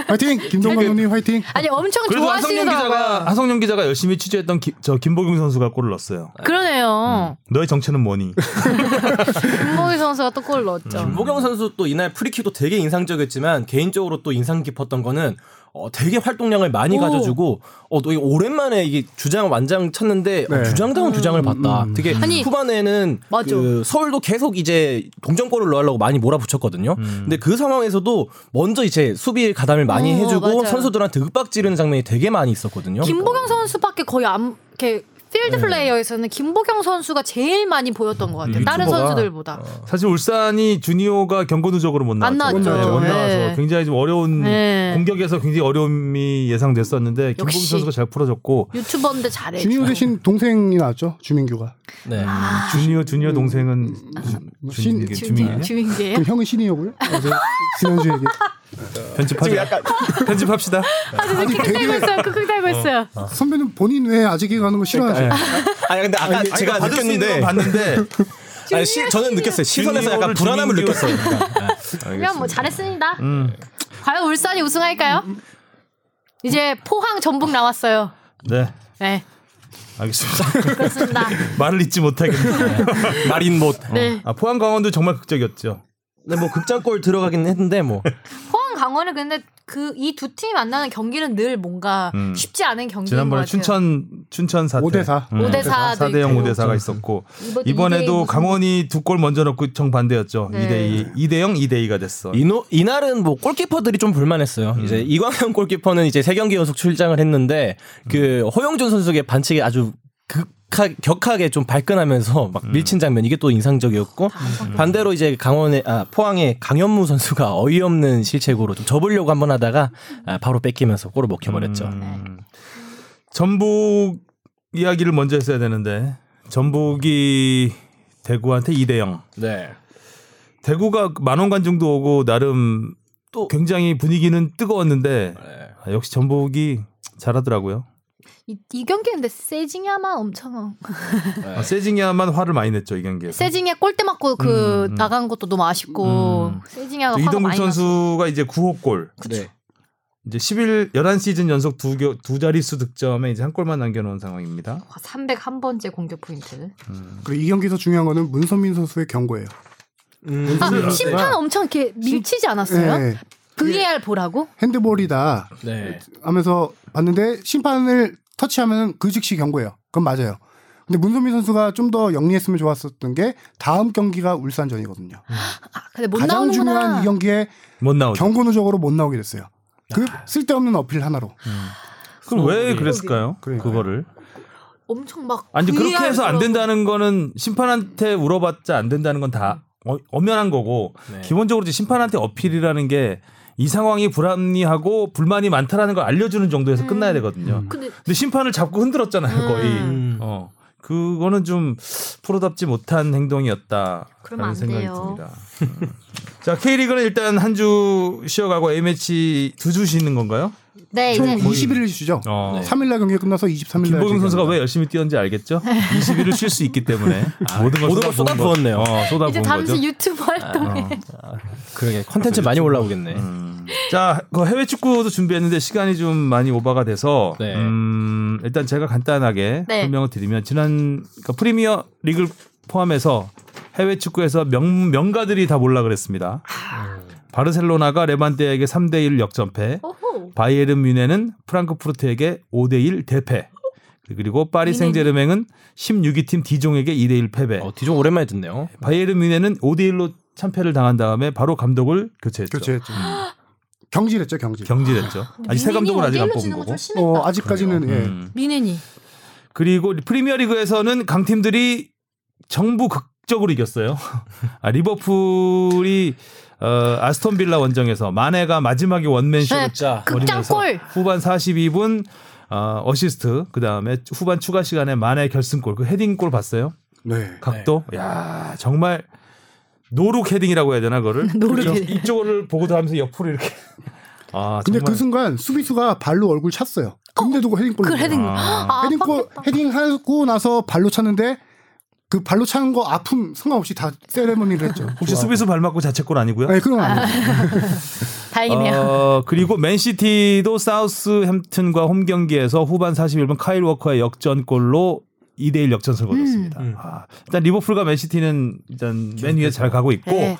화이팅! 김도원 감독님 화이팅! 아니 엄청 하성룡 기자가. 하성룡 기자가 열심히 취재했던 기, 저 김보경 선수가 골을 넣었어요. 그러네요. 너의 정체는 뭐니? 김보경 선수가 또골 넣었죠. 김보경 선수 또 이날 프리킥도 되게 인상적이었지만 개인적으로 또 인상 깊었던 거는 어, 되게 활동량을 많이 오. 가져주고 어, 또 이게 오랜만에 이게 주장 완장 쳤는데 어, 네. 주장다운 주장을 봤다. 되게 음. 아니, 후반에는 맞아. 그 서울도 계속 이제 동점골을 넣으려고 많이 몰아붙였거든요. 근데 그 상황에서도 먼저 이제 수비 가담을 많이 어, 해주고 맞아요. 선수들한테 윽박지르는 장면이 되게 많이 있었거든요. 김보경 선수밖에 거의 안 이렇게 필드 네. 플레이어에서는 김보경 선수가 제일 많이 보였던 것 같아요. 다른 유튜버가 선수들보다. 사실 울산이 주니어가 경고 누적으로 못안 나왔죠. 나왔죠. 네, 못 네. 나와서 굉장히 좀 어려운 네. 공격에서 굉장히 어려움이 예상됐었는데 김보경. 선수가 잘 풀어줬고 유튜버인데 잘해. 주니어 대신 동생이 나왔죠 주민규가. 네. 주니어 주니어 동생은 주- 신- 주민기 주민 주민기 주민기예요? 그 형은 신이었고요. 어제 지난주 얘기. 편집하자. 편집합시다. 아, 진짜 킥 달고 있어요. 킥 달고 있어요. 선배는 본인 왜 아직이 가는 거 싫어하죠? 아니 근데 아까 아니, 제가 느꼈는데 건 봤는데 아니, 시, 저는 느꼈어요. 시선에서 약간 불안함을 느꼈어요. 그냥 뭐 잘했습니다. 음. 과연 울산이 우승할까요? 이제 포항 전북 나왔어요. 네. 네, 알겠습니다. 그렇습니다. 말을 잊지 못하겠네요. 마린 못. 네. 아, 포항 강원도 정말 극적이었죠. 네, 뭐 극장골 들어가긴 했는데 뭐 강원은 근데 그 이 두 팀이 만나는 경기는 늘 뭔가 음. 쉽지 않은 경기인 것 지난번에 같아요. 춘천 춘천 사태. 5대 4. 오대 사. 4대 0 5대 4가 있었고 이번- 이번에도 이대 무슨- 강원이 두 골 먼저 넣고 정반대였죠. 네. 2대 2. 2대 0, 2대 2가 됐어. 이노, 이날은 뭐 골키퍼들이 좀 불만했어요. 이제 이광현 골키퍼는 이제 세 경기 연속 출장을 했는데 그 허영준 선수의 반칙이 아주 극하, 격하게 좀 발끈하면서 막 밀친 장면 이게 또 인상적이었고 반대로 이제 강원의 아, 포항의 강현무 선수가 어이없는 실책으로 좀 접으려고 한번 하다가 아, 바로 뺏기면서 골을 먹혀버렸죠. 음. 전북 이야기를 먼저 했어야 되는데 전북이 대구한테 2대 0. 네. 대구가 만원 관중도 오고 나름 또- 굉장히 분위기는 뜨거웠는데 네. 아, 역시 전북이 잘하더라고요. 이, 이 경기 근데 세징야만 엄청 아, 세징야만 화를 많이 냈죠 이 경기에서. 세징야 골대 맞고 그 음, 음. 나간 것도 너무 아쉽고 음. 세징야가 이동국. 선수가 이제 9호 골. 네. 이제 11 11시즌 연속 두, 겨, 두 자릿수 득점에 이제 한 골만 남겨놓은 상황입니다. 301번째 공격 포인트. 그리고 이 경기에서 중요한 거는 문선민 선수의 경고예요. 음, 아, 심판 엄청 이렇게 밀치지 않았어요? 네. VAR 보라고? 핸드볼이다 네. 하면서 봤는데 심판을 터치하면 그 즉시 경고예요. 그건 맞아요. 근데 문선민 선수가 좀 더 영리했으면 좋았었던 게 다음 경기가 울산전이거든요. 아, 근데 못 가장 나오는구나. 중요한 이 경기에 못 나오죠. 경고 누적으로 못 나오게 됐어요. 그 쓸데없는 어필 하나로. 그럼 왜 어, 그랬을까요? 그러니까요. 그거를. 엄청 막 아니 그렇게 해서 안. 된다는 거는 심판한테 울어봤자 안 된다는 건 다 엄연한 거고 네. 기본적으로 이제 심판한테 어필이라는 게 이 상황이 불합리하고 불만이 많다라는 걸 알려주는 정도에서 끝나야 되거든요. 근데 근데 심판을 잡고 흔들었잖아요 거의. 음. 어. 그거는 좀 프로답지 못한 행동이었다. 그러면 생각이 돼요. 듭니다. 음. 자, K리그는 일단 한 주 쉬어가고 A매치 두 주 쉬는 건가요? 네, 총 이제 21일 쉬죠. 어. 네. 3일날 경기가 끝나서 23일 날 김보경 선수가 왜 열심히 뛰었는지 알겠죠? 20일을 쉴수 있기 때문에 모든 걸 모든 걸 쏟아부은 거- 쏟아 부었네요. 어, 쏟아부은 이제. 잠시 유튜브 활동에 그러게 컨텐츠 많이 올라오겠네. 음. 자, 그 해외 축구도 준비했는데 시간이 좀 많이 오바가 돼서 네. 음, 일단 제가 간단하게 네. 설명을 드리면 지난 그 프리미어 리그를 포함해서 해외 축구에서 명, 명가들이 다 몰라 그랬습니다. 바르셀로나가 레반테에게 3대 1 역전패, 오호. 바이에른 뮌헨은 프랑크푸르트에게 5대 1 대패. 그리고 파리 생제르맹은 16위 팀 디종에게 2대 1 패배. 어, 디종 오랜만에 듣네요. 바이에른 뮌헨은 5대 1로 참패를 당한 다음에 바로 감독을 교체했죠. 교체했죠. 경질했죠, 경질. 경질했죠. 아직 새 감독은 아직 안 뽑은 거고. 어, 아직까지는 예. 음. 미네니. 그리고 프리미어리그에서는 강팀들이 전부 극 적으로 이겼어요. 아, 리버풀이 어, 아스톤 빌라 원정에서 마네가 마지막에 원맨쇼를 네, 자, 극장골. 후반 42분 어, 어시스트 그 다음에 후반 추가 시간에 마네 결승골 그 헤딩골 봤어요? 네. 각도? 야 정말 no-look 헤딩이라고 해야 되나 그거를? no-look 이쪽- 헤딩. 이쪽을 보고도 하면서 옆으로 이렇게. 아 근데 정말. 그 순간 수비수가 발로 얼굴 찼어요. 근데도 그 헤딩골. 그 헤딩. 아. 아, 헤딩골 빡겠다. 헤딩 하고 나서 발로 찼는데 그 발로 차는 거 아픔 상관없이 다 세레머니를 했죠. 혹시 좋아하고. 수비수 발 맞고 자책골 아니고요? 네, 그건 아니에요. 다행이네요. 어, 그리고 맨시티도 사우스햄튼과 홈 경기에서 후반 41분 카일 워커의 역전골로 2대1 역전승을 거뒀습니다. 음. 아, 일단 리버풀과 맨시티는 일단 맨 위에 잘 가고 있고 네.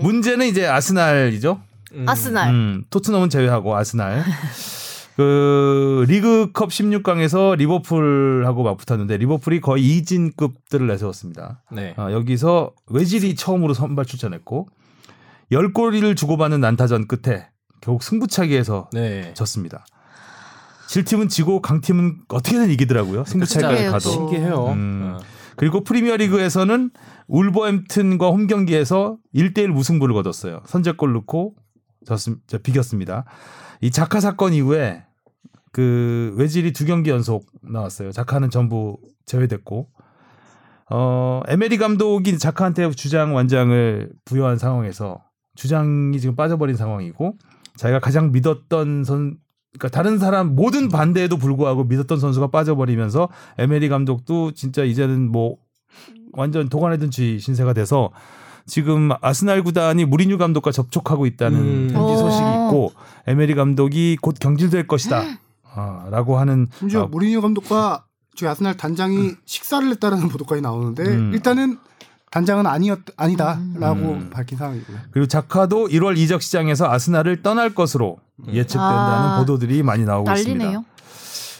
문제는 이제 아스날이죠. 아스날. 음, 토트넘은 제외하고 아스날. 그 리그컵 16강에서 리버풀하고 맞붙었는데 리버풀이 거의 이진급들을 내세웠습니다. 네. 어, 여기서 외질이 처음으로 선발 출전했고 10골을 주고받는 난타전 끝에 결국 승부차기에서 네. 졌습니다. 질 팀은 지고 강 팀은 어떻게든 이기더라고요. 승부차기까지 진짜예요, 가도. 또. 신기해요. 음. 어. 그리고 프리미어리그에서는 울버햄튼과 홈 경기에서 1대1 무승부를 거뒀어요. 선제골 넣고 졌습, 저, 비겼습니다. 이 자카 사건 이후에 그 외질이 두 경기 연속 나왔어요. 자카는 전부 제외됐고 어 에메리 감독이 자카한테 주장 완장을 부여한 상황에서 주장이 지금 빠져버린 상황이고 자기가 가장 믿었던 선 그러니까 다른 사람 모든 반대에도 불구하고 믿었던 선수가 빠져버리면서 에메리 감독도 진짜 이제는 뭐 완전 독 안에 든 쥐 신세가 돼서 지금 아스날 구단이 무리뉴 감독과 접촉하고 있다는 음. 현지 소식이 오. 있고 에메리 감독이 곧 경질될 것이다. 아, 라고 하는 심지어 아, 무리뉴 감독과 지금 아스날 단장이 식사를 했다라는 보도까지 나오는데 음. 일단은 단장은 아니었 아니다라고 음. 밝힌 상황이고요. 그리고 자카도 1월 이적 시장에서 아스날을 떠날 것으로 예측된다는 아, 보도들이 많이 나오고 있습니다. 난리네요.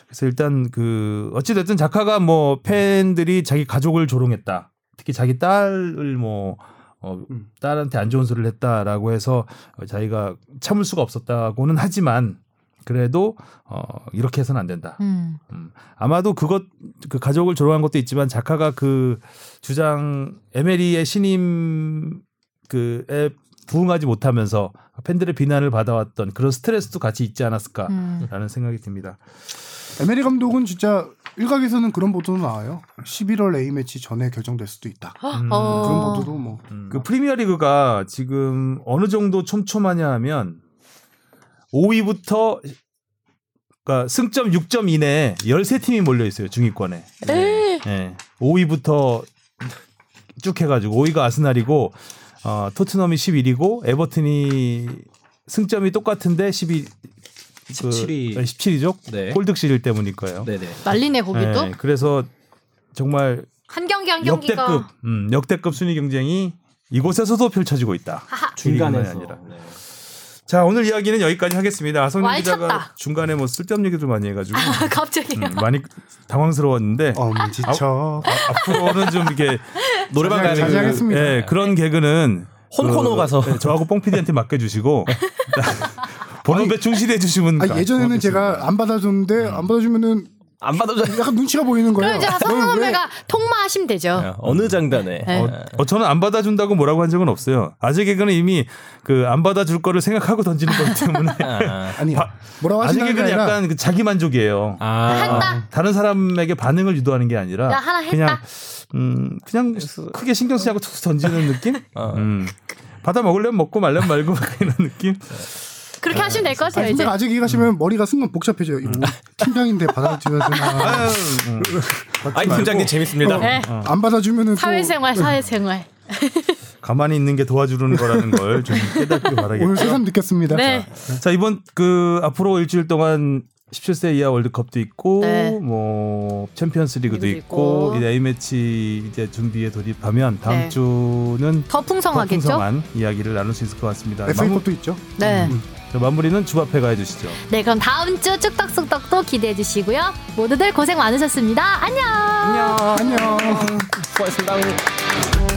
그래서 일단 그 어찌 됐든 자카가 뭐 팬들이 자기 가족을 조롱했다. 특히 자기 딸을 뭐 어, 음. 딸한테 안 좋은 소리를 했다라고 해서 자기가 참을 수가 없었다고는 하지만 그래도 어 이렇게 해서는 안 된다. 음. 음, 아마도 그것 그 가족을 조롱한 것도 있지만 자카가 그 주장 에메리의 신임 그에 부응하지 못하면서 팬들의 비난을 받아왔던 그런 스트레스도 같이 있지 않았을까라는 음. 생각이 듭니다. 에메리 감독은 진짜 일각에서는 그런 보도도 나와요. 11월 A 매치 전에 결정될 수도 있다. 음, 어. 그런 보도도 뭐그 프리미어리그가 지금 어느 정도 촘촘하냐 하면 5위부터 그러니까 승점 6점 이내에 13팀이 몰려 있어요. 중위권에. 네. 예. 5위부터 쭉 해가지고 5위가 아스날이고 어, 토트넘이 11위고 에버튼이 승점이 똑같은데 12 17위. 17위죠. 네. 골득실 때문일 거예요. 네네. 난리네 거기도. 예, 그래서 정말 한 경기 한 경기가 역대급 음, 역대급 순위 경쟁이 이곳에서도 펼쳐지고 있다. 중간에서. 아니라. 네. 자 오늘 이야기는 여기까지 하겠습니다. 와이 기자가 찼다. 중간에 뭐 쓸데없는 얘기들 많이 해가지고 갑자기 음, 많이 당황스러웠는데 엄지척 아, 앞으로는 좀 이렇게 노래방 가는 그-. 예, 그런 개그는 혼코노 그, 가서. 예, 저하고 뽕피디한테 맡겨주시고 번호 배 충실해 주시면 아니, 예전에는 제가 안 받아줬는데 안 받아주면은 안 받아줘. 약간 눈치가 보이는 거예요. 그럼 이제 넌 왜- 선배가 통마하시면 되죠. 어느 장단에. 네. 어, 어, 저는 안 받아준다고 뭐라고 한 적은 없어요. 아재 개그는 이미 그 안 받아줄 거를 생각하고 던지는 거기 때문에 아. 아니 바- 뭐라고 아재 하시는 게 개그는 약간 그 자기 만족이에요. 아. 한다. 다른 사람에게 반응을 유도하는 게 아니라 야, 하나 했다. 그냥 음 그냥 크게 신경 쓰지 않고 툭 던지는 느낌? 어. 음. 받아 먹으려면 먹고 말려면 말고 이런 느낌. 그렇게 하시면 될 것 같아요. 아니, 이제. 아직 얘기하시면 머리가 순간 복잡해져요. 이거 뭐 팀장인데 받아주야 되나? 아유, 음. 아이 팀장님 재밌습니다. 네. 안 받아주면은 또 사회생활, 사회생활. 가만히 있는 게 도와주는 거라는 걸 좀 깨닫길 오늘 바라겠다. 새삼 느꼈습니다. 네. 자 이번 그 앞으로 일주일 동안 17세 이하 월드컵도 있고 네. 뭐 챔피언스리그도 리그도 있고 있고. 이제 A 매치 이제 준비에 돌입하면 다음 네. 주는 더더 풍성하겠죠? 풍성한 이야기를 나눌 수 있을 것 같습니다. FA컵도 있죠. 네. 자, 마무리는 주바페가 해주시죠. 네, 그럼 다음 주 쭉떡쑥떡도 기대해 주시고요. 모두들 고생 많으셨습니다. 안녕. 안녕. 안녕. 수고하셨습니다.